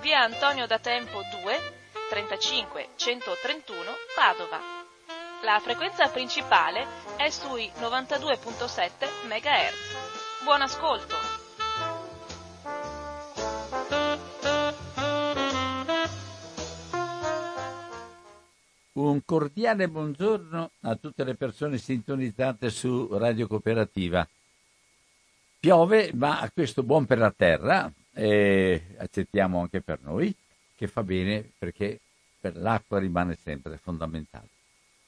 via Antonio da Tempo 2 35 131 Padova. La frequenza principale è sui 92.7 MHz. Buon ascolto! Un cordiale buongiorno a tutte le persone sintonizzate su Radio Cooperativa. Piove, ma questo buon per la terra e accettiamo anche per noi, che fa bene perché per l'acqua rimane sempre fondamentale.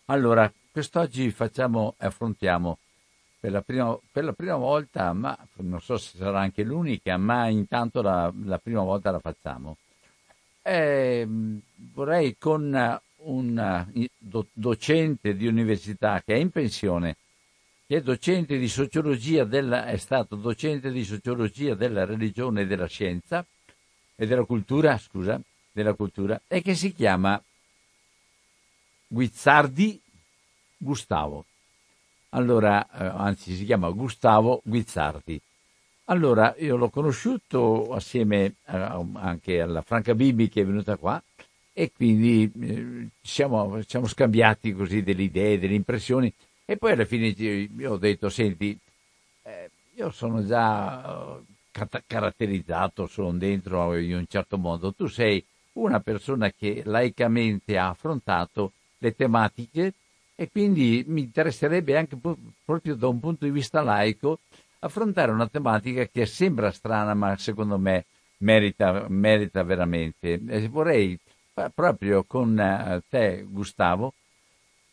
Allora, quest'oggi facciamo e affrontiamo per la, prima, per la, prima, volta, ma non so se sarà anche l'unica, ma intanto la, la prima volta la facciamo. Eh, vorrei con un docente di università che è in pensione, è docente di sociologia della, è stato docente di sociologia della religione e della scienza e della cultura, scusa, della cultura, e che si chiama Guizzardi Gustavo. Allora, eh, anzi si chiama Gustavo Guizzardi. Allora, io l'ho conosciuto assieme a, anche alla Franca Bibi che è venuta qua e quindi eh, siamo, siamo, scambiati così delle idee, delle impressioni e poi alla fine io ho detto, senti, eh, io sono già eh, caratterizzato, sono dentro in un certo modo, tu sei una persona che laicamente ha affrontato le tematiche e quindi mi interesserebbe anche proprio da un punto di vista laico affrontare una tematica che sembra strana ma secondo me merita, merita veramente. E vorrei proprio con eh, te Gustavo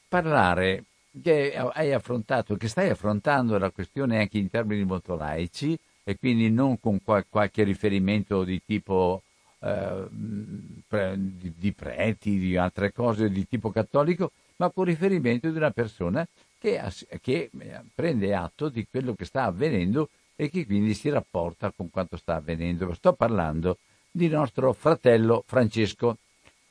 parlare che hai affrontato, che stai affrontando la questione anche in termini molto laici e quindi non con qualche riferimento di tipo eh, di, preti, di altre cose di tipo cattolico, ma con riferimento di una persona che, che, eh, prende atto di quello che sta avvenendo e che quindi si rapporta con quanto sta avvenendo. Sto parlando di nostro fratello Francesco.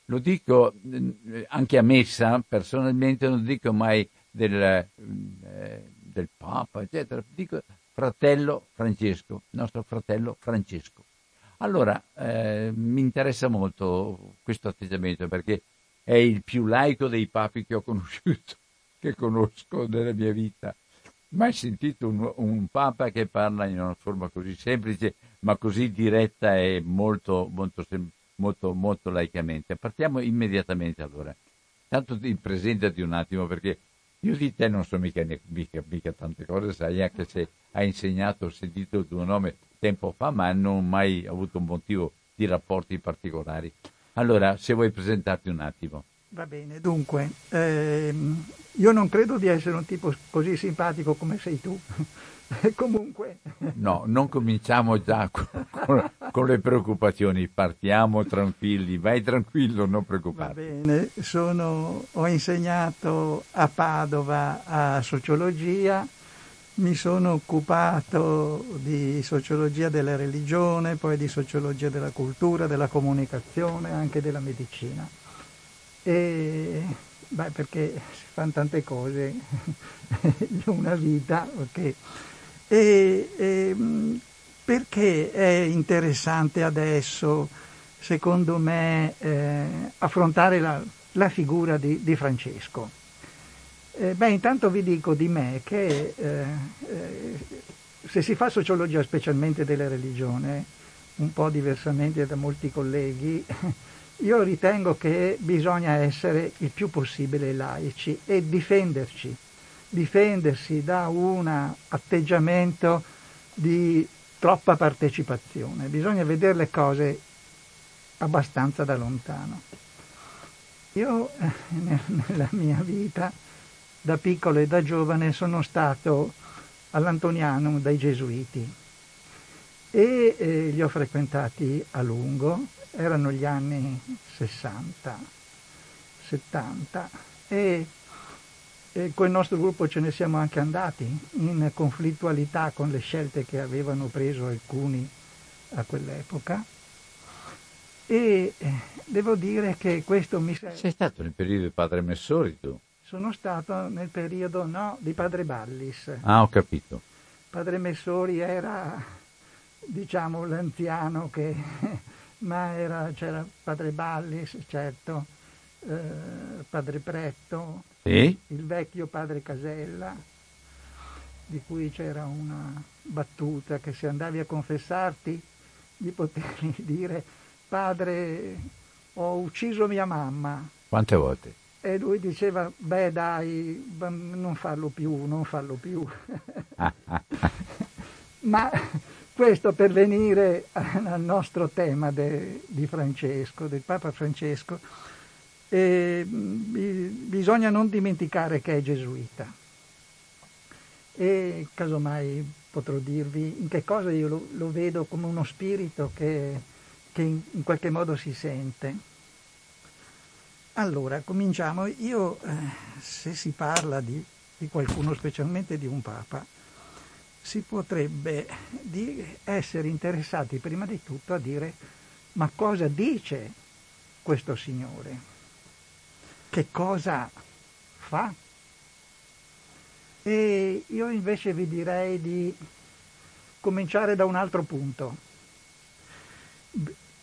Lo dico eh, anche a messa, personalmente non dico mai del, eh, del Papa, eccetera, dico fratello Francesco, nostro fratello Francesco. Allora, eh, mi interessa molto questo atteggiamento perché è il più laico dei papi che ho conosciuto, che conosco nella mia vita. Mai sentito un, un papa che parla in una forma così semplice, ma così diretta e molto, molto, molto, molto laicamente. Partiamo immediatamente allora. Tanto ti presentati un attimo perché io di te non so mica, mica, mica tante cose, sai, anche se hai insegnato, ho sentito il tuo nome tempo fa, ma non ho mai avuto un motivo di rapporti particolari. Allora, se vuoi presentarti un attimo. Va bene, dunque, ehm, io non credo di essere un tipo così simpatico come sei tu. Comunque. No, non cominciamo già con, con, con, le preoccupazioni, partiamo tranquilli, vai tranquillo, non preoccuparti. Va bene, sono, ho insegnato a Padova a sociologia mi sono occupato di sociologia della religione, poi di sociologia della cultura, della comunicazione, anche della medicina. E, beh, perché si fanno tante cose in una vita, ok? E, e, perché è interessante adesso, secondo me, eh, affrontare la, la figura di, di Francesco? Eh, beh, intanto vi dico di me che eh, eh, se si fa sociologia specialmente della religione, un po' diversamente da molti colleghi, io ritengo che bisogna essere il più possibile laici e difenderci, difendersi da un atteggiamento di troppa partecipazione, bisogna vedere le cose abbastanza da lontano. Io eh, nella mia vita, da piccolo e da giovane, sono stato all'Antonianum dai Gesuiti e eh, li ho frequentati a lungo, erano gli anni 60, 70 e, e col nostro gruppo ce ne siamo anche andati in conflittualità con le scelte che avevano preso alcuni a quell'epoca e eh, devo dire che questo mi... Sei stato nel periodo di Padre Messori tu? Sono stato nel periodo, no, di Padre Ballis. Ah, ho capito. Padre Messori era, diciamo, l'anziano che... ma era, c'era Padre Ballis, certo, eh, Padre Pretto, sì? il vecchio Padre Casella, di cui c'era una battuta che se andavi a confessarti gli potevi dire padre, ho ucciso mia mamma. Quante volte? E lui diceva, beh dai, non farlo più, non farlo più. Ma questo per venire al nostro tema de, di Francesco, del Papa Francesco, eh, bisogna non dimenticare che è gesuita. E casomai potrò dirvi in che cosa io lo, lo vedo come uno spirito che che in, in qualche modo si sente. Allora, cominciamo. Io, eh, se si parla di, di, qualcuno, specialmente di un Papa, si potrebbe essere interessati prima di tutto a dire ma cosa dice questo Signore? Che cosa fa? E io invece vi direi di cominciare da un altro punto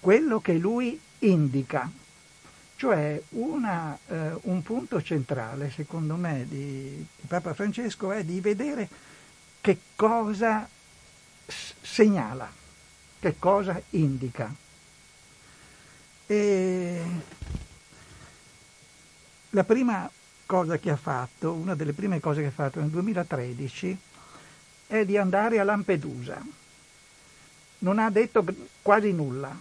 quello che lui indica. Cioè una, eh, un punto centrale, secondo me, di, di, Papa Francesco è di vedere che cosa segnala, che cosa indica. E la prima cosa che ha fatto, una delle prime cose che ha fatto nel 2013, è di andare a Lampedusa. Non ha detto quasi nulla,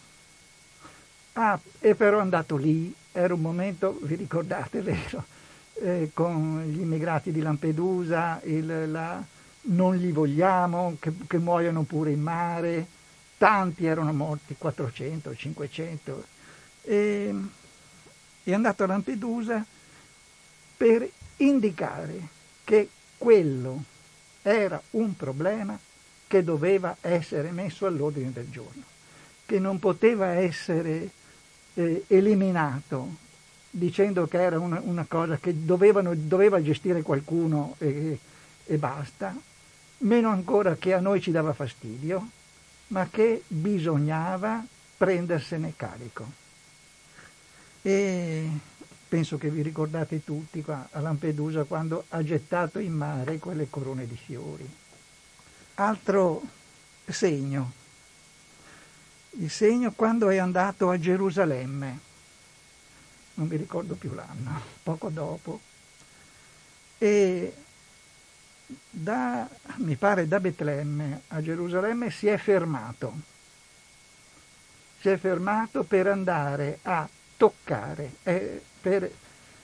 Ah, è però andato lì, era un momento, vi ricordate, vero, eh, con gli immigrati di Lampedusa, il, la, non li vogliamo, che, che muoiono pure in mare, tanti erano morti, 400, 500. E, è andato a Lampedusa per indicare che quello era un problema che doveva essere messo all'ordine del giorno, che non poteva essere eh, eliminato dicendo che era una, una cosa che dovevano, doveva gestire qualcuno e, e basta, meno ancora che a noi ci dava fastidio, ma che bisognava prendersene carico. E penso che vi ricordate tutti qua a Lampedusa quando ha gettato in mare quelle corone di fiori. Altro segno. Il segno quando è andato a Gerusalemme, non mi ricordo più l'anno, poco dopo, e da, mi pare da Betlemme a Gerusalemme si è fermato, si è fermato per andare a toccare, eh, per,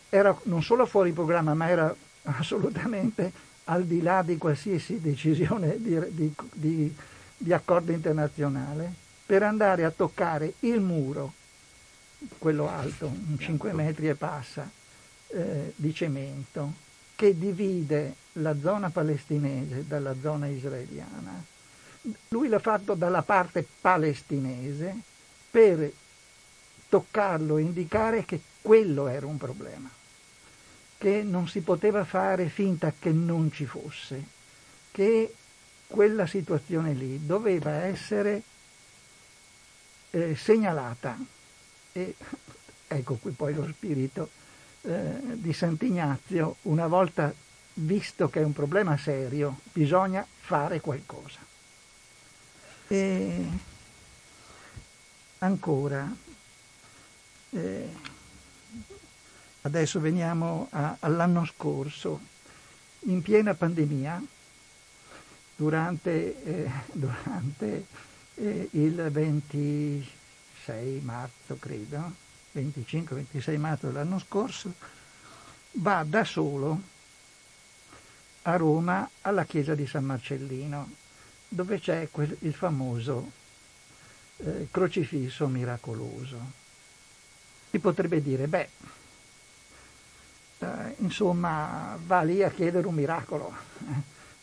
era non solo fuori programma, ma era assolutamente al di là di qualsiasi decisione di, di, di, di accordo internazionale. Per andare a toccare il muro, quello alto, un 5 metri e passa, eh, di cemento, che divide la zona palestinese dalla zona israeliana. Lui l'ha fatto dalla parte palestinese per toccarlo e indicare che quello era un problema, che non si poteva fare finta che non ci fosse, che quella situazione lì doveva essere eh, segnalata. E ecco qui poi lo spirito eh, di Sant'Ignazio, una volta visto che è un problema serio, bisogna fare qualcosa. E ancora, eh, adesso veniamo a, all'anno scorso, in piena pandemia, durante, eh, durante eh, il 26 marzo, credo, 25-26 marzo dell'anno scorso, va da solo a Roma alla chiesa di San Marcellino, dove c'è quel, il famoso eh, crocifisso miracoloso. Si potrebbe dire, beh, eh, insomma, va lì a chiedere un miracolo,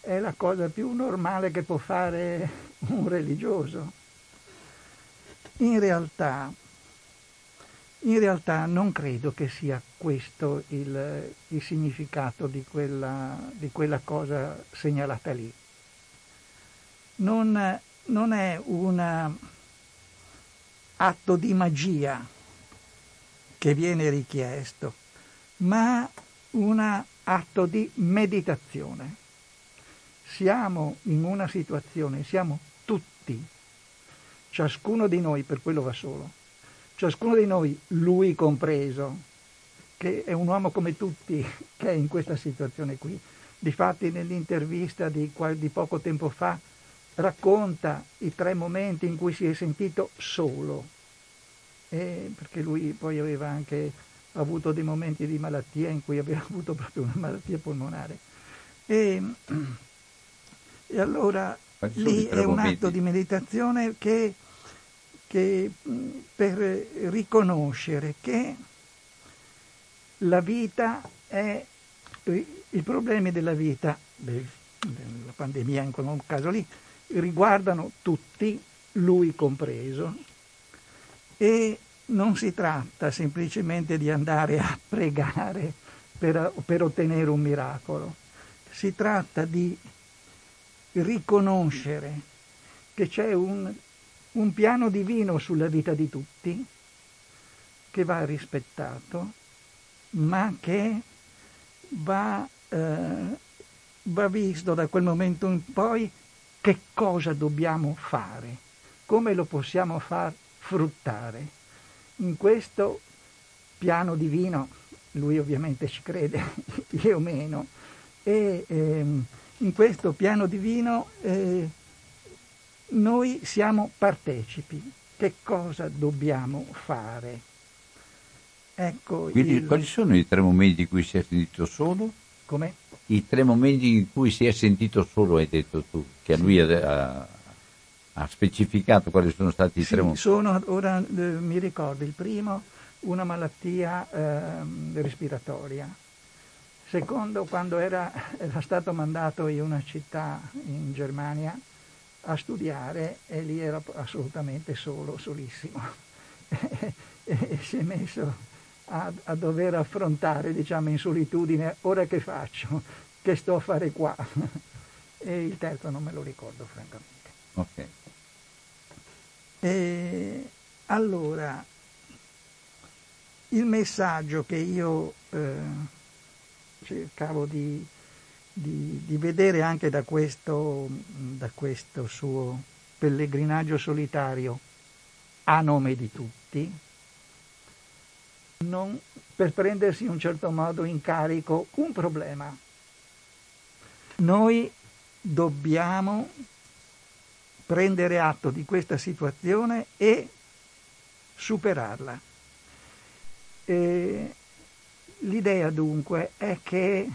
è la cosa più normale che può fare un religioso. In realtà, in realtà non credo che sia questo il, il significato di quella, di quella, cosa segnalata lì. Non, non è un atto di magia che viene richiesto, ma un atto di meditazione. Siamo in una situazione, siamo tutti, ciascuno di noi per quello va solo ciascuno di noi, lui compreso, che è un uomo come tutti, che è in questa situazione qui. Difatti nell'intervista di, di poco tempo fa racconta i tre momenti in cui si è sentito solo, e perché lui poi aveva anche avuto dei momenti di malattia in cui aveva avuto proprio una malattia polmonare. E, e allora lì è un atto di meditazione che che, per riconoscere che la vita è, i problemi della vita, della pandemia in quel caso lì, riguardano tutti, lui compreso, e non si tratta semplicemente di andare a pregare per, per ottenere un miracolo, si tratta di riconoscere che c'è un un piano divino sulla vita di tutti che va rispettato, ma che va, eh, va visto da quel momento in poi che cosa dobbiamo fare, come lo possiamo far fruttare. In questo piano divino, lui ovviamente ci crede, io meno, e ehm, in questo piano divino eh, noi siamo partecipi. Che cosa dobbiamo fare? Ecco Quindi il... quali sono i tre momenti in cui si è sentito solo? Come? I tre momenti in cui si è sentito solo, hai detto tu, che sì. lui ha, ha, specificato quali sono stati i sì, tre. Sono, ora eh, mi ricordo, il primo una malattia eh, respiratoria, secondo quando era, era stato mandato in una città in Germania a studiare e lì era assolutamente solo, solissimo. e si è messo a, a, dover affrontare, diciamo, in solitudine, ora che faccio? Che sto a fare qua? e il terzo non me lo ricordo, francamente. Ok. E allora, il messaggio che io eh, cercavo di di, di vedere anche da questo, da questo suo pellegrinaggio solitario a nome di tutti, non, per prendersi in un certo modo in carico un problema. Noi dobbiamo prendere atto di questa situazione e superarla. E l'idea dunque è che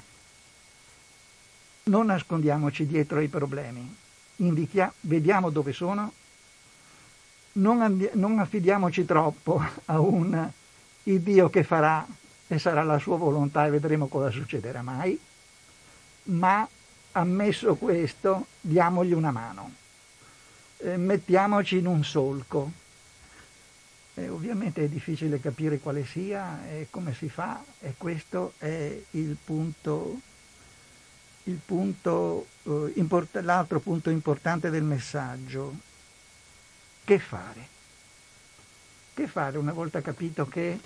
non nascondiamoci dietro ai problemi, Indichia, vediamo dove sono, non, andi- non affidiamoci troppo a un il Dio che farà e sarà la sua volontà e vedremo cosa succederà mai, ma ammesso questo, diamogli una mano, eh, mettiamoci in un solco. Eh, ovviamente è difficile capire quale sia e come si fa e questo è il punto punto, eh, import- l'altro punto importante del messaggio, che fare? Che fare una volta capito che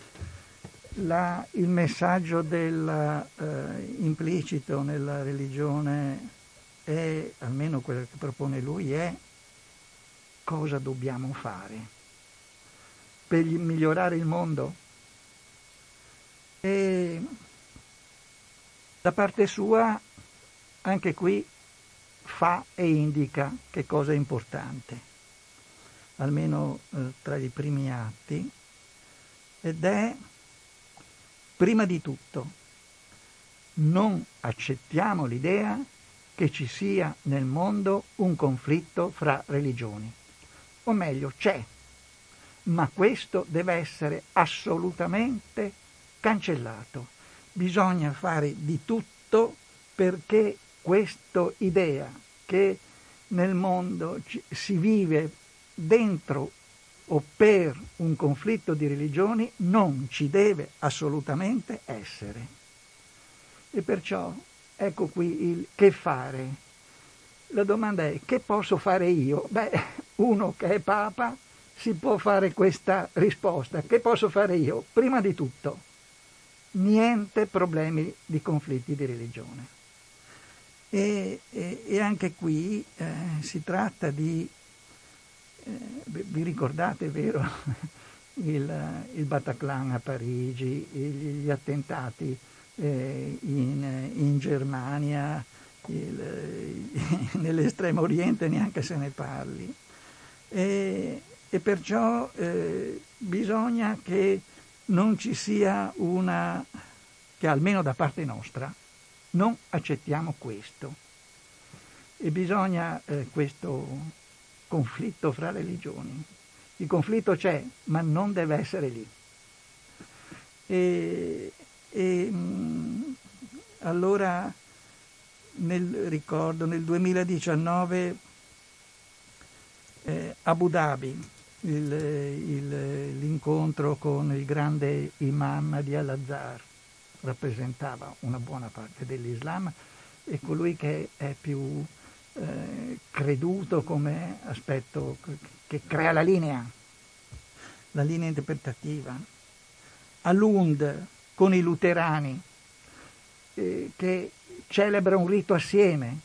la, il messaggio del, eh, implicito nella religione è, almeno quello che propone lui, è cosa dobbiamo fare. per migliorare il mondo. E da parte sua, anche qui, fa e indica che cosa è importante, almeno eh, tra i primi atti, ed è, prima di tutto, non accettiamo l'idea che ci sia nel mondo un conflitto fra religioni. O meglio, c'è, ma questo deve essere assolutamente cancellato bisogna fare di tutto perché questa idea che nel mondo si vive dentro o per un conflitto di religioni non ci deve assolutamente essere. E perciò ecco qui il che fare. La domanda è che posso fare io? Beh, uno che è Papa si può fare questa risposta. Che posso fare io? Prima di tutto niente problemi di conflitti di religione. E, e, e anche qui eh, si tratta di, eh, vi ricordate, vero, il, il, Bataclan a Parigi, gli, attentati eh, in, in, Germania, nell'estremo oriente neanche se ne parli. E, e perciò eh, bisogna che non ci sia una, che almeno da parte nostra, non accettiamo questo. E bisogna eh, questo conflitto fra religioni. Il conflitto c'è, ma non deve essere lì. E, e mh, mm, allora nel ricordo nel 2019 eh, Abu Dhabi il, il, l'incontro con il grande imam di Al-Azhar, rappresentava una buona parte dell'Islam e colui che è più eh, creduto come aspetto che crea la linea, la linea interpretativa. A Lund con i luterani eh, che celebra un rito assieme,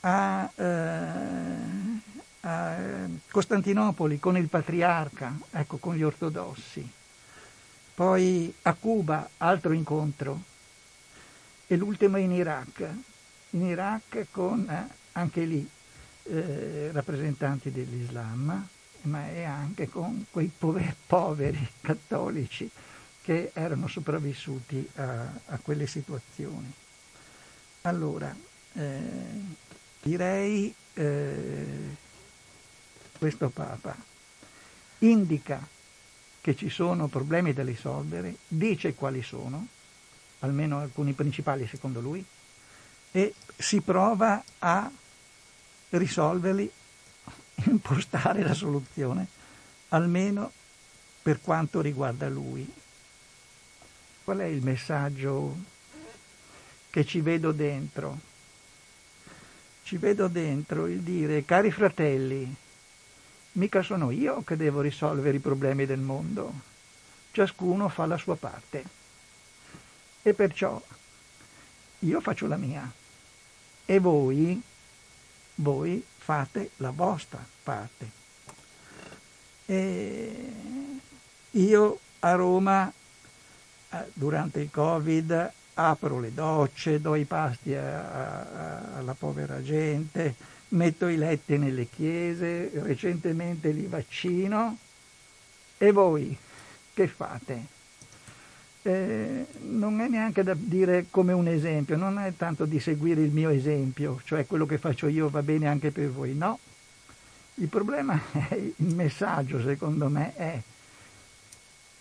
a eh, Costantinopoli con il patriarca, ecco, con gli ortodossi. Poi a Cuba, altro incontro. E l'ultimo in Iraq. In Iraq con eh, anche lì eh, rappresentanti dell'Islam, ma e anche con quei poveri, poveri cattolici che erano sopravvissuti a, a quelle situazioni. Allora, eh, direi eh, questo Papa indica che ci sono problemi da risolvere, dice quali sono, almeno alcuni principali secondo lui, e si prova a risolverli, impostare la soluzione, almeno per quanto riguarda lui. Qual è il messaggio che ci vedo dentro? Ci vedo dentro il dire, cari fratelli, Mica sono io che devo risolvere i problemi del mondo. Ciascuno fa la sua parte. E perciò io faccio la mia. E voi, voi fate la vostra parte. E io a Roma, eh, durante il Covid, apro le docce, do i pasti a, a, alla povera gente, metto i letti nelle chiese, recentemente li vaccino. E voi che fate? Eh, non è neanche da dire come un esempio, non è tanto di seguire il mio esempio, cioè quello che faccio io va bene anche per voi, no. Il problema è, il messaggio secondo me è,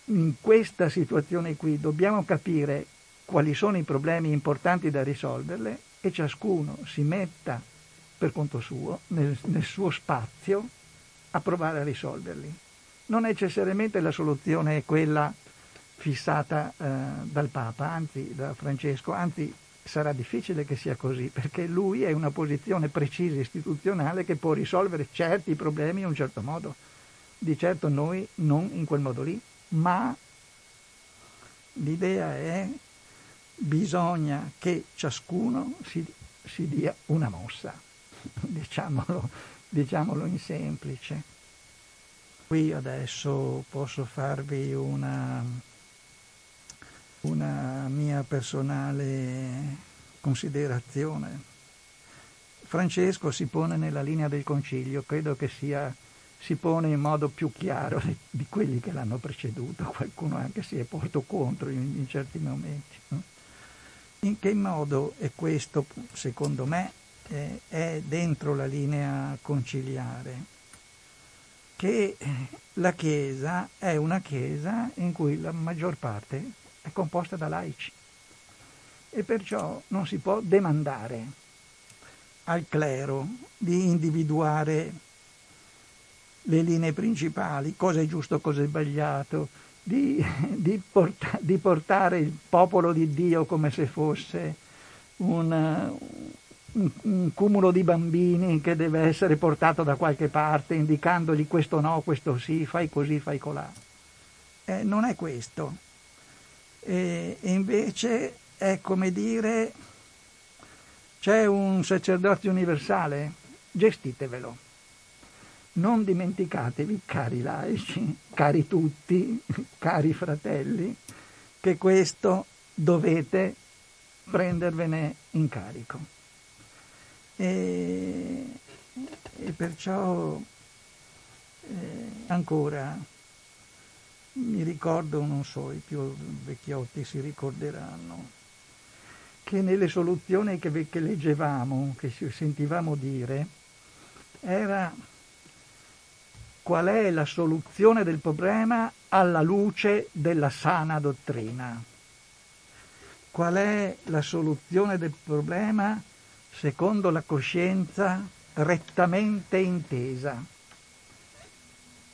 in questa situazione qui dobbiamo capire quali sono i problemi importanti da risolverle e ciascuno si metta per conto suo, nel, nel suo spazio, a provare a risolverli. Non necessariamente la soluzione è quella fissata eh, dal Papa, anzi da Francesco, anzi sarà difficile che sia così, perché lui è una posizione precisa istituzionale che può risolvere certi problemi in un certo modo. Di certo noi non in quel modo lì, ma l'idea è bisogna che ciascuno si, si dia una mossa. diciamolo, diciamolo in semplice. Qui adesso posso farvi una, una mia personale considerazione. Francesco si pone nella linea del concilio, credo che sia, si pone in modo più chiaro di quelli che l'hanno preceduto, qualcuno anche si è portato contro in, in certi momenti. In che modo è questo, secondo me, eh, è dentro la linea conciliare? che la Chiesa è una Chiesa in cui la maggior parte è composta da laici e perciò non si può demandare al clero di individuare le linee principali, cosa è giusto, cosa è sbagliato, di, di, porta, di portare il popolo di Dio come se fosse un, un, cumulo di bambini che deve essere portato da qualche parte, indicandogli questo no, questo sì, fai così, fai colà. Eh, non è questo. E invece è come dire, c'è un sacerdozio universale, gestitevelo. Non dimenticatevi, cari laici, cari tutti, cari fratelli, che questo dovete prendervene in carico. E, e perciò eh, ancora mi ricordo, non so, i più vecchiotti si ricorderanno, che nelle soluzioni che, che leggevamo, che sentivamo dire, era qual è la soluzione del problema alla luce della sana dottrina. Qual è la soluzione del problema secondo la coscienza rettamente intesa.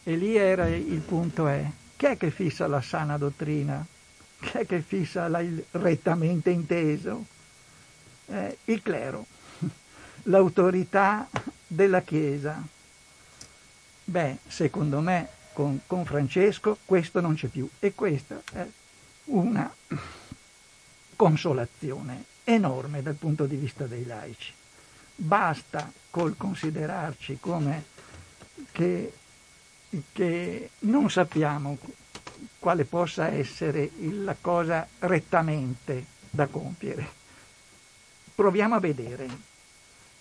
E lì era il punto è, chi è che fissa la sana dottrina? Chi è che fissa la, il rettamente inteso? Eh, il clero, l'autorità della Chiesa. Beh, secondo me con, con Francesco questo non c'è più e questa è una consolazione enorme dal punto di vista dei laici. Basta col considerarci come che, che non sappiamo quale possa essere la cosa rettamente da compiere. Proviamo a vedere,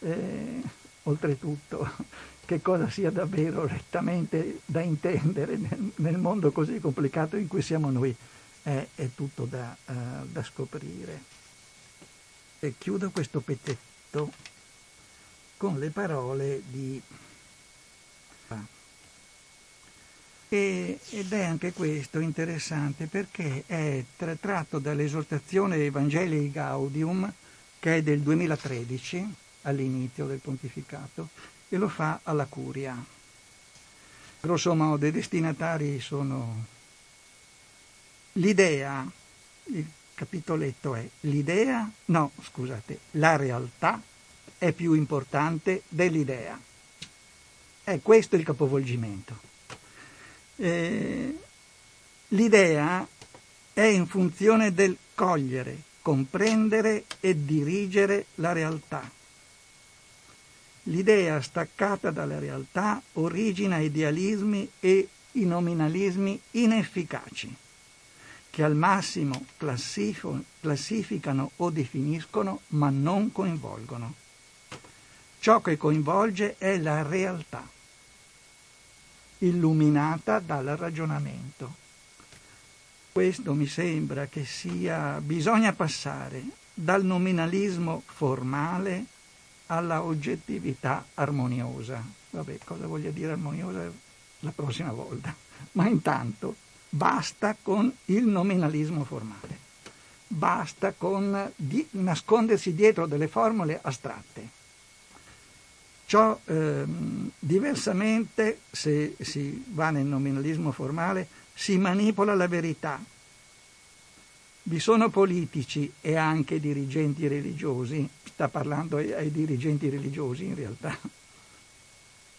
eh, oltretutto, che cosa sia davvero rettamente da intendere nel, nel mondo così complicato in cui siamo noi. Eh, è tutto da, uh, da scoprire. E chiudo questo pezzetto con le parole di e, ed è anche questo interessante perché è tratto dall'esortazione Evangelii Gaudium che è del 2013 all'inizio del pontificato e lo fa alla curia. Grosso modo i destinatari sono l'idea, il capitoletto è l'idea, no scusate, la realtà è più importante dell'idea. È questo il capovolgimento. Eh, l'idea è in funzione del cogliere, comprendere e dirigere la realtà. L'idea staccata dalla realtà origina idealismi e i nominalismi inefficaci che al massimo classificano o definiscono ma non coinvolgono. Ciò che coinvolge è la realtà, illuminata dal ragionamento. Questo mi sembra che sia, bisogna passare dal nominalismo formale alla oggettività armoniosa. Vabbè, cosa voglio dire armoniosa la prossima volta. Ma intanto Basta con il nominalismo formale, basta con di nascondersi dietro delle formule astratte. Ciò ehm, diversamente, se si va nel nominalismo formale, si manipola la verità. Vi sono politici e anche dirigenti religiosi, sta parlando ai, ai dirigenti religiosi in realtà,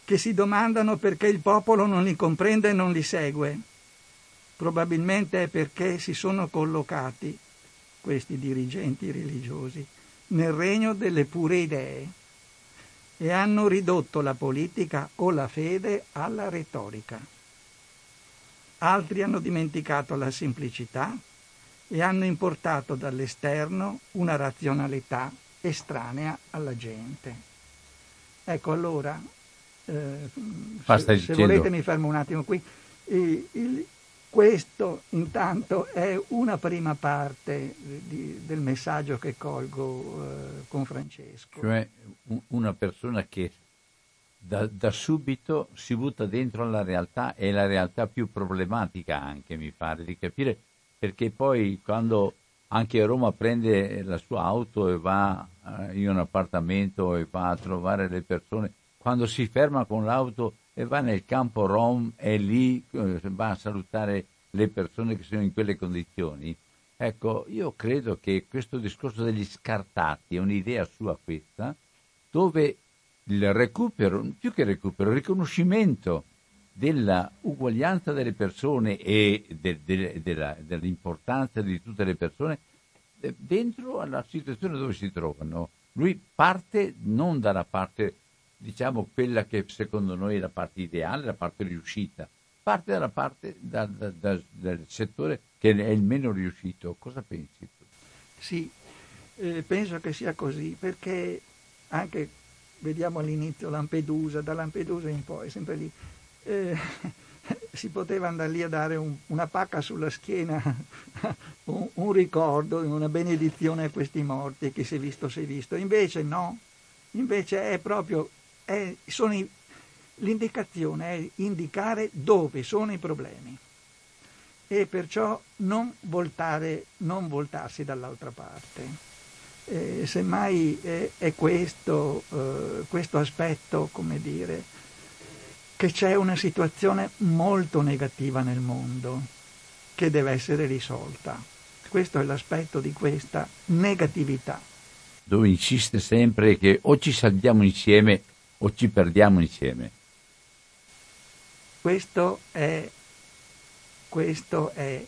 che si domandano perché il popolo non li comprende e non li segue Probabilmente è perché si sono collocati questi dirigenti religiosi nel regno delle pure idee e hanno ridotto la politica o la fede alla retorica. altri hanno dimenticato la semplicità e hanno importato dall'esterno una razionalità estranea alla gente. Ecco allora, eh, se, se, volete mi fermo un attimo qui, il, il, questo intanto è una prima parte di, del messaggio che colgo eh, con Francesco. Cioè una persona che da, da, subito si butta dentro alla realtà e la realtà più problematica anche, mi pare di capire, perché poi quando anche Roma prende la sua auto e va eh, in un appartamento e va a trovare le persone, quando si ferma con l'auto e va nel campo Rom e lì eh, va a salutare le persone che sono in quelle condizioni, ecco, io credo che questo discorso degli scartati è un'idea sua questa, dove il recupero, più che recupero, il riconoscimento della uguaglianza delle persone e de, de, de, dell'importanza di tutte le persone eh, dentro alla situazione dove si trovano. Lui parte non dalla parte, diciamo, quella che secondo noi è la parte ideale, la parte riuscita, parte dalla parte da, da, da, del settore che è il meno riuscito. Cosa pensi tu? Sì, eh, penso che sia così perché anche vediamo all'inizio Lampedusa, da Lampedusa in poi, sempre lì, eh, si poteva andare lì a dare un, una pacca sulla schiena, un, un, ricordo, una benedizione a questi morti, che si è visto, si è visto. Invece no, invece è proprio, è, i, l'indicazione è indicare dove sono i problemi e perciò non, voltare, non voltarsi dall'altra parte. Eh, semmai è, è questo, eh, questo, aspetto, come dire, che c'è una situazione molto negativa nel mondo che deve essere risolta. Questo è l'aspetto di questa negatività. Dove insiste sempre che o ci salviamo insieme o ci perdiamo insieme. Questo è, questo è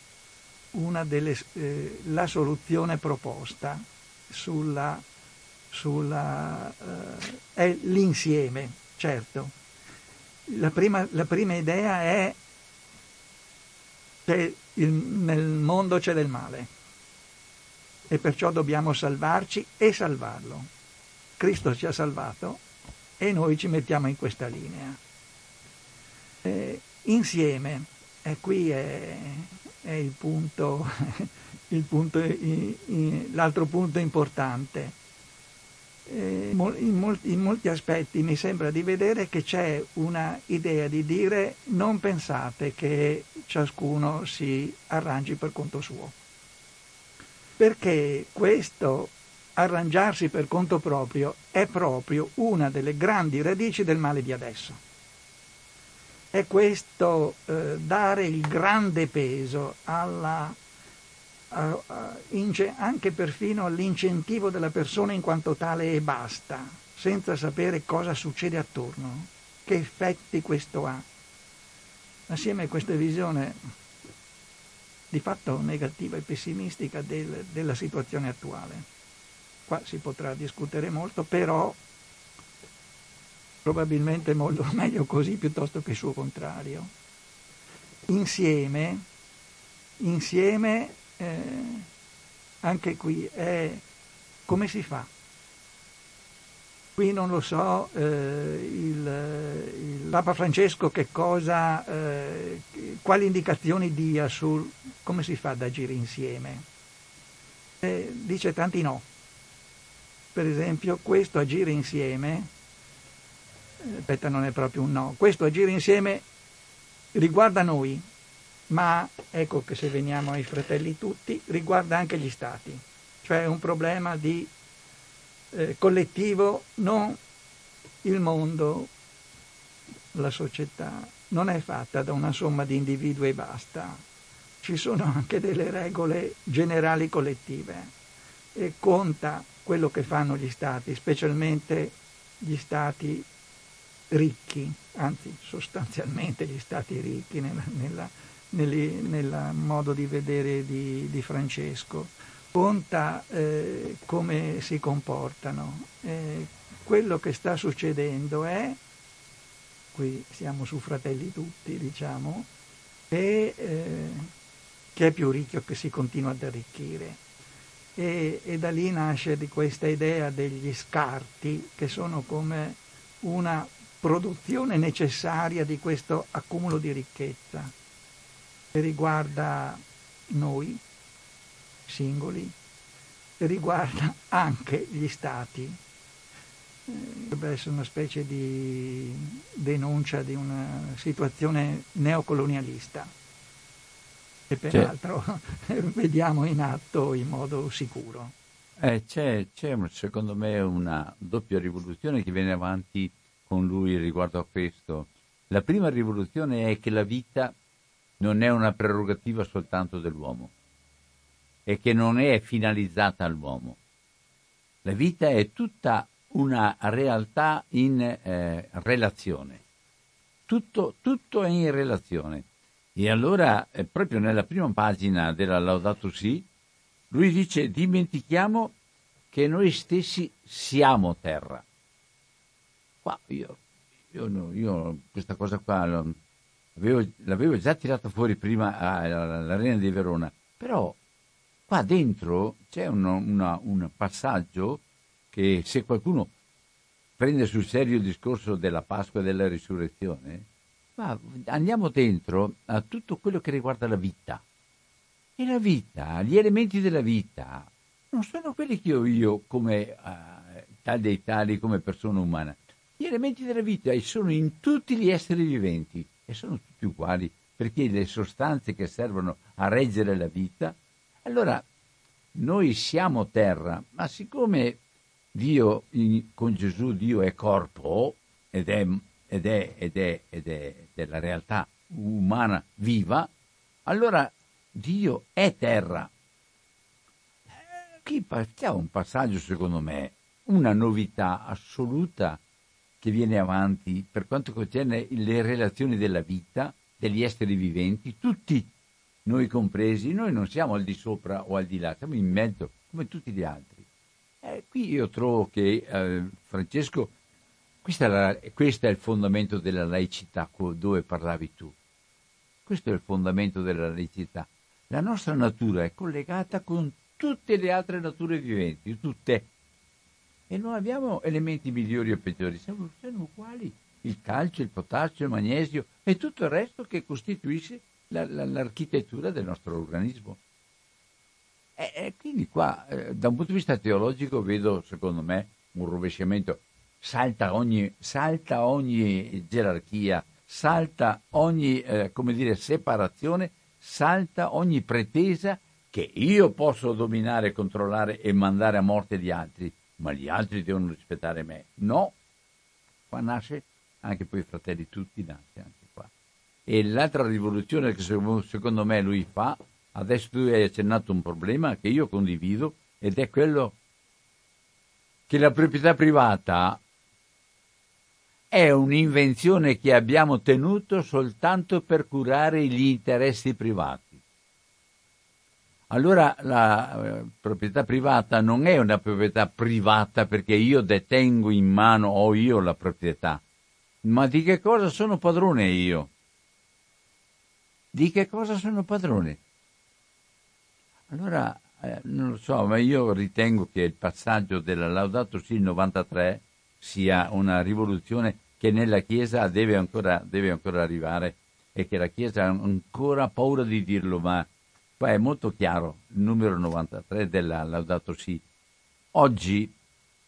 una delle, eh, la soluzione proposta sulla, sulla eh, è l'insieme, certo. La prima, la prima idea è che il, nel mondo c'è del male e perciò dobbiamo salvarci e salvarlo. Cristo ci ha salvato e noi ci mettiamo in questa linea. Eh, insieme, e qui è, è il punto il punto, l'altro punto importante. Eh, in molti, in molti aspetti mi sembra di vedere che c'è una idea di dire non pensate che ciascuno si arrangi per conto suo. Perché questo arrangiarsi per conto proprio è proprio una delle grandi radici del male di adesso. È questo eh, dare il grande peso alla anche perfino all'incentivo della persona in quanto tale e basta, senza sapere cosa succede attorno, che effetti questo ha. Assieme a questa visione di fatto negativa e pessimistica del, della situazione attuale. Qua si potrà discutere molto, però probabilmente molto meglio così piuttosto che il suo contrario. Insieme, insieme eh, anche qui è come si fa? Qui non lo so, eh, il, il, Papa Francesco che cosa, eh, quali indicazioni dia su come si fa ad agire insieme. Eh, dice tanti no. Per esempio, questo agire insieme, eh, aspetta non è proprio un no, questo agire insieme riguarda noi, ma ecco che se veniamo ai fratelli tutti, riguarda anche gli stati, cioè è un problema di eh, collettivo, non il mondo, la società, non è fatta da una somma di individui e basta, ci sono anche delle regole generali collettive. E conta quello che fanno gli stati, specialmente gli stati ricchi, anzi sostanzialmente gli stati ricchi nel modo di vedere di, di Francesco, conta eh, come si comportano. Eh, quello che sta succedendo è, qui siamo su fratelli tutti, diciamo, e eh, che è più ricco che si continua ad arricchire. E, e da lì nasce di questa idea degli scarti che sono come una produzione necessaria di questo accumulo di ricchezza che riguarda noi singoli riguarda anche gli stati. Dovrebbe essere una specie di denuncia di una situazione neocolonialista che peraltro vediamo in atto in modo sicuro. Eh, c'è, c'è, secondo me una doppia rivoluzione che viene avanti con lui riguardo a questo. La prima rivoluzione è che la vita non è una prerogativa soltanto dell'uomo e che non è finalizzata all'uomo. La vita è tutta una realtà in eh, relazione. Tutto, tutto, è in relazione. E allora, eh, proprio nella prima pagina della Laudato Si, lui dice dimentichiamo che noi stessi siamo terra. Qua io, io, io questa cosa qua l'avevo, l'avevo, già tirata fuori prima all'Arena di Verona, però qua dentro c'è uno, una, un passaggio che se qualcuno prende sul serio il discorso della Pasqua e della risurrezione, ma andiamo dentro a tutto quello che riguarda la vita. E la vita, gli elementi della vita, non sono quelli che ho io come eh, tal dei tali, come persona umana. Gli elementi della vita sono in tutti gli esseri viventi e sono tutti uguali perché le sostanze che servono a reggere la vita, allora noi siamo terra, ma siccome Dio con Gesù Dio è corpo ed è, ed è, ed è, ed è della realtà umana viva, allora Dio è terra. Qui c'è un passaggio, secondo me, una novità assoluta che viene avanti per quanto concerne le relazioni della vita, degli esseri viventi, tutti noi compresi, noi non siamo al di sopra o al di là, siamo in mezzo come tutti gli altri. Eh, qui io trovo che eh, Francesco, questo è, questo è il fondamento della laicità dove parlavi tu. Questo è il fondamento della laicità. La nostra natura è collegata con tutte le altre nature viventi, tutte e non abbiamo elementi migliori o peggiori, siamo, siamo uguali. Il calcio, il potassio, il magnesio e tutto il resto che costituisce la, la, l'architettura del nostro organismo. E, e quindi qua, eh, da un punto di vista teologico, vedo, secondo me, un rovesciamento. Salta ogni, salta ogni gerarchia, salta ogni, eh, dire, separazione, salta ogni pretesa che io posso dominare, controllare e mandare a morte gli altri ma gli altri devono rispettare me. No, qua nasce anche poi i fratelli tutti, nasce anche qua. E l'altra rivoluzione che secondo me lui fa, adesso tu hai accennato un problema che io condivido ed è quello che la proprietà privata è un'invenzione che abbiamo tenuto soltanto per curare gli interessi privati allora la eh, proprietà privata non è una proprietà privata perché io detengo in mano o io la proprietà, ma di che cosa sono padrone io? Di che cosa sono padrone? Allora, eh, non lo so, ma io ritengo che il passaggio della Laudato Si 93 sia una rivoluzione che nella Chiesa deve ancora, deve ancora arrivare e che la Chiesa ha ancora paura di dirlo, ma Qua è molto chiaro il numero 93 della Laudato Si. Oggi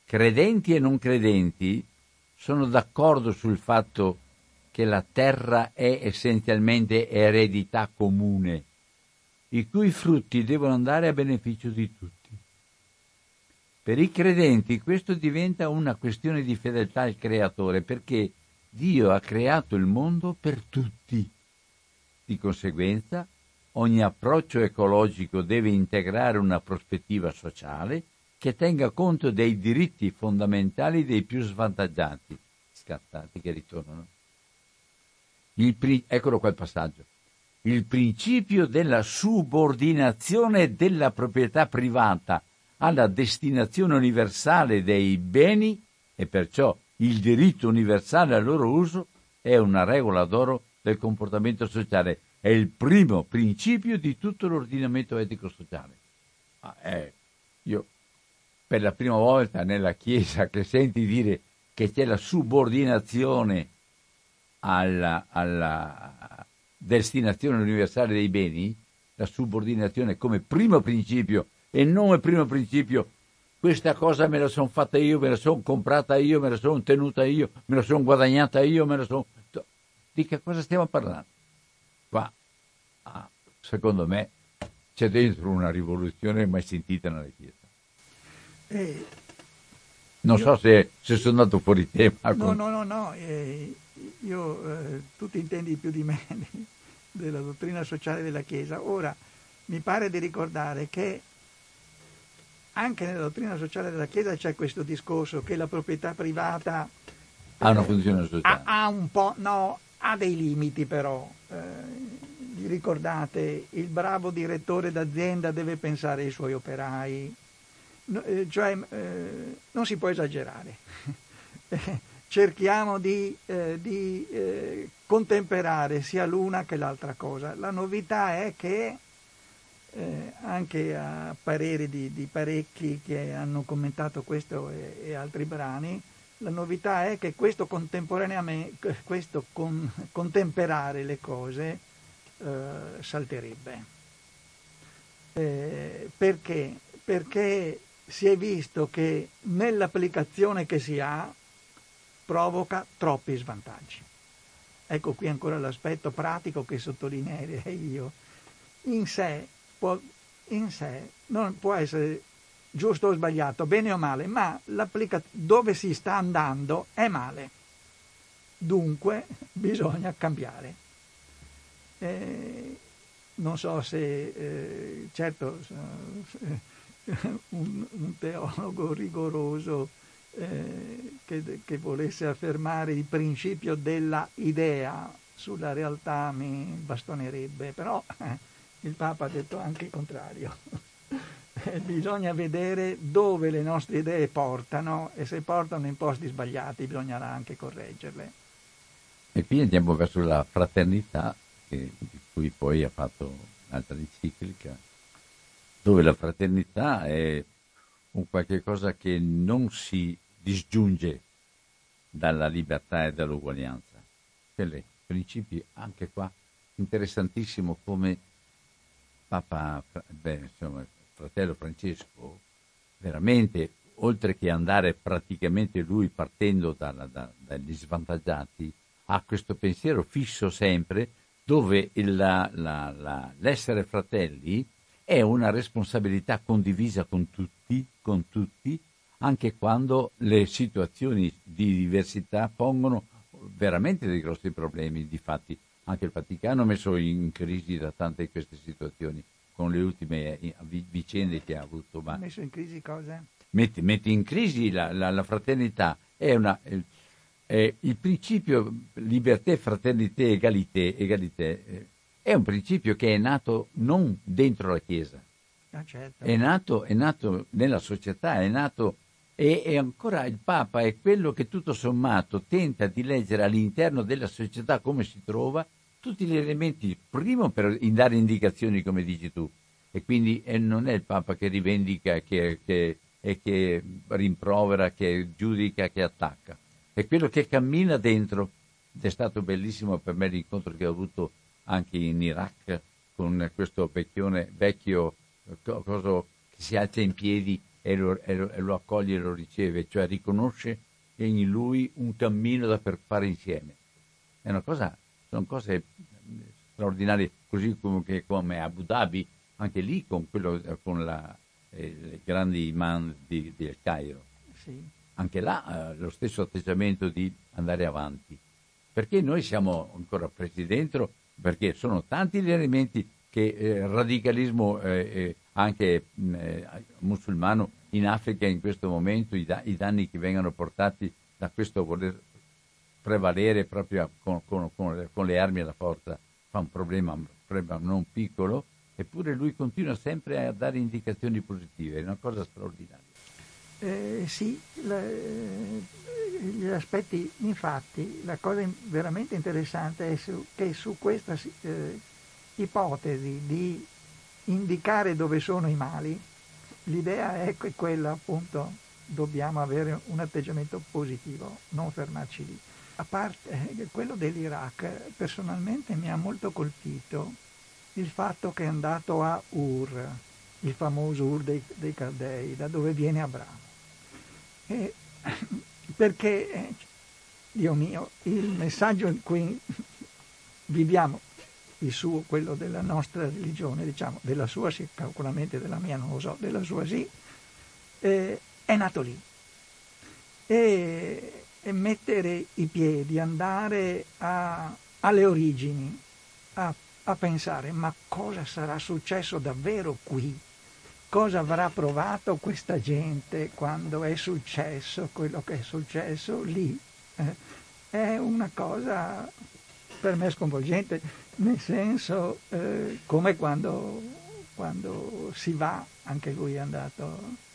credenti e non credenti sono d'accordo sul fatto che la terra è essenzialmente eredità comune, i cui frutti devono andare a beneficio di tutti. Per i credenti questo diventa una questione di fedeltà al Creatore, perché Dio ha creato il mondo per tutti. Di conseguenza, ogni approccio ecologico deve integrare una prospettiva sociale che tenga conto dei diritti fondamentali dei più svantaggiati, scattati che ritornano. Il, eccolo qua il passaggio. Il principio della subordinazione della proprietà privata alla destinazione universale dei beni e perciò il diritto universale al loro uso è una regola d'oro del comportamento sociale è il primo principio di tutto l'ordinamento etico-sociale. Ah, eh, io per la prima volta nella Chiesa che senti dire che c'è la subordinazione alla, alla destinazione universale dei beni, la subordinazione come primo principio e non come primo principio questa cosa me la sono fatta io, me la sono comprata io, me la sono tenuta io, me la sono guadagnata io, me la sono... Di che cosa stiamo parlando? Qua, ah, secondo me, c'è dentro una rivoluzione mai sentita nella Chiesa. Eh, non io... so se, se, sono andato fuori tema. No, con... no, no, no, eh, io, eh, tu ti intendi più di me della dottrina sociale della Chiesa. Ora, mi pare di ricordare che anche nella dottrina sociale della Chiesa c'è questo discorso che la proprietà privata ha una funzione sociale. Ha, ha un po', no, ha dei limiti però. Eh, vi ricordate, il bravo direttore d'azienda deve pensare ai suoi operai, no, eh, cioè eh, non si può esagerare. Cerchiamo di, eh, di eh, contemperare sia l'una che l'altra cosa. La novità è che eh, anche a parere di, di, parecchi che hanno commentato questo e, e, altri brani, la novità è che questo contemporaneamente, questo con, contemperare le cose eh, salterebbe. Eh, perché? Perché si è visto che nell'applicazione che si ha provoca troppi svantaggi. Ecco qui ancora l'aspetto pratico che sottolineerei io. In sé può, in sé non può essere giusto o sbagliato, bene o male, ma dove si sta andando è male. Dunque bisogna cambiare. Eh, non so se, eh, certo, un, un, teologo rigoroso eh, che, che, volesse affermare il principio della idea sulla realtà mi bastonerebbe, però eh, il Papa ha detto anche il contrario. bisogna vedere dove le nostre idee portano e se portano in posti sbagliati bisognerà anche correggerle. E qui andiamo verso la fraternità, che, di cui poi ha fatto un'altra enciclica, dove la fraternità è un qualche cosa che non si disgiunge dalla libertà e dall'uguaglianza. Quelli principi anche qua interessantissimo come Papa, beh, insomma, fratello Francesco, veramente, oltre che andare praticamente lui partendo dalla, da, dagli svantaggiati, ha questo pensiero fisso sempre dove la, la, la, l'essere fratelli è una responsabilità condivisa con tutti, con tutti, anche quando le situazioni di diversità pongono veramente dei grossi problemi. Difatti, anche il Vaticano è messo in crisi da tante queste situazioni con le ultime eh, vicende che ha avuto. Ma messo in crisi cosa? Mette, mette in crisi la, la, la fraternità, è, una, è, il principio libertà, fraternità, egalité, egalité eh, è un principio che è nato non dentro la Chiesa, ah, certo. è, nato, è, nato, nella società, è nato e, e, ancora il Papa è quello che tutto sommato tenta di leggere all'interno della società come si trova tutti gli elementi, primo per dare indicazioni come dici tu, e quindi eh, non è il Papa che rivendica, che, che, e che rimprovera, che giudica, che attacca, è quello che cammina dentro. Ed è stato bellissimo per me l'incontro che ho avuto anche in Iraq con questo vecchione, vecchio coso che si alza in piedi e lo, e, lo, e lo, accoglie e lo riceve, cioè riconosce in lui un cammino da per fare insieme. È una cosa sono cose straordinarie, così come, come Abu Dhabi, anche lì con, quello, con la, eh, grandi imam di, di El Cairo. Sì. Anche là eh, lo stesso atteggiamento di andare avanti. Perché noi siamo ancora presi dentro? Perché sono tanti gli elementi che il eh, radicalismo eh, eh, anche eh, musulmano in Africa in questo momento, i, da- i danni che vengono portati da questo voler prevalere proprio con, con, con, con, le armi alla forza fa un problema, un problema non piccolo, eppure lui continua sempre a dare indicazioni positive, è una cosa straordinaria. Eh, sì, la, eh, gli aspetti, infatti, la cosa veramente interessante è su, che su questa eh, ipotesi di indicare dove sono i mali, l'idea è quella appunto dobbiamo avere un atteggiamento positivo, non fermarci lì. A parte eh, quello dell'Iraq, personalmente mi ha molto colpito il fatto che è andato a Ur, il famoso Ur dei, dei Caldei, da dove viene Abramo. E, perché, eh, Dio mio, il messaggio in cui viviamo, il suo, quello della nostra religione, diciamo, della sua sì, sicuramente della mia non lo so, della sua sì, eh, è nato lì. E mettere i piedi, andare a, alle origini, a, a pensare ma cosa sarà successo davvero qui? Cosa avrà provato questa gente quando è successo quello che è successo lì? Eh, è una cosa per me sconvolgente, nel senso eh, come quando, quando si va, anche lui è andato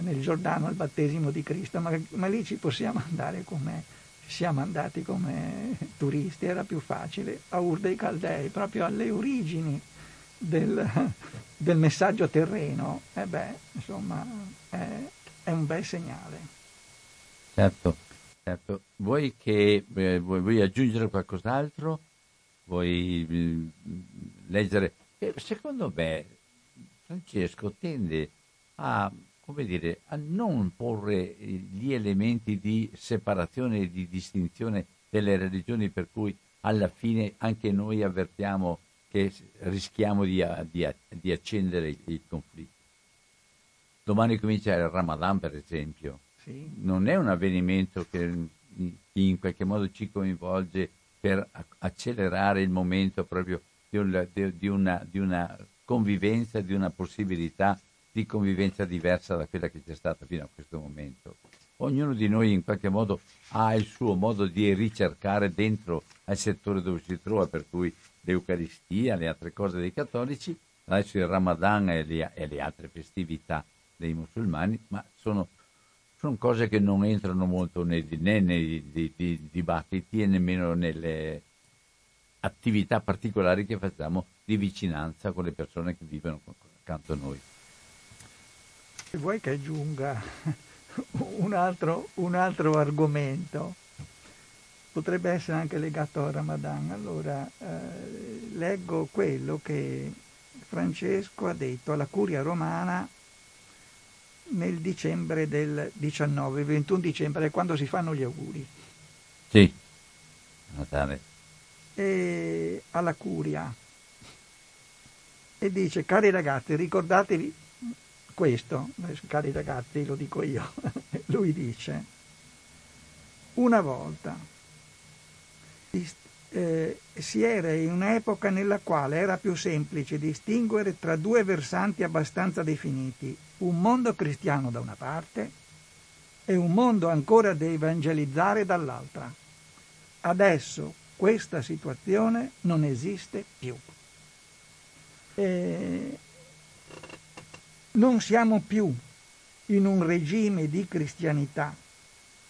nel Giordano al battesimo di Cristo, ma, ma lì ci possiamo andare come siamo andati come turisti, era più facile, a Ur dei Caldei, proprio alle origini del, del messaggio terreno, e eh beh, insomma, è, è, un bel segnale. Certo, certo. Vuoi, che, eh, vuoi, vuoi aggiungere qualcos'altro? Vuoi eh, leggere? Secondo me Francesco tende a come dire, a non porre gli elementi di separazione e di distinzione delle religioni per cui alla fine anche noi avvertiamo che rischiamo di, di, di accendere il conflitto. Domani comincia il Ramadan, per esempio. Sì. Non è un avvenimento che in qualche modo ci coinvolge per accelerare il momento proprio di una, di una, di una convivenza, di una possibilità di convivenza diversa da quella che c'è stata fino a questo momento. Ognuno di noi in qualche modo ha il suo modo di ricercare dentro al settore dove si trova, per cui l'Eucaristia, le altre cose dei cattolici, adesso il Ramadan e le, e le altre festività dei musulmani, ma sono, sono, cose che non entrano molto nei, né nei di, di, dibattiti e nemmeno nelle attività particolari che facciamo di vicinanza con le persone che vivono accanto a noi. Vuoi che aggiunga un altro, un altro argomento? Potrebbe essere anche legato al Ramadan. Allora, eh, leggo quello che Francesco ha detto alla curia romana nel dicembre del 19, 21 dicembre, quando si fanno gli auguri. Sì, Natale. E alla curia. E dice, cari ragazzi, ricordatevi questo, cari ragazzi, lo dico io, lui dice, una volta eh, si era in un'epoca nella quale era più semplice distinguere tra due versanti abbastanza definiti, un mondo cristiano da una parte e un mondo ancora da evangelizzare dall'altra. Adesso questa situazione non esiste più. E non siamo più in un regime di cristianità,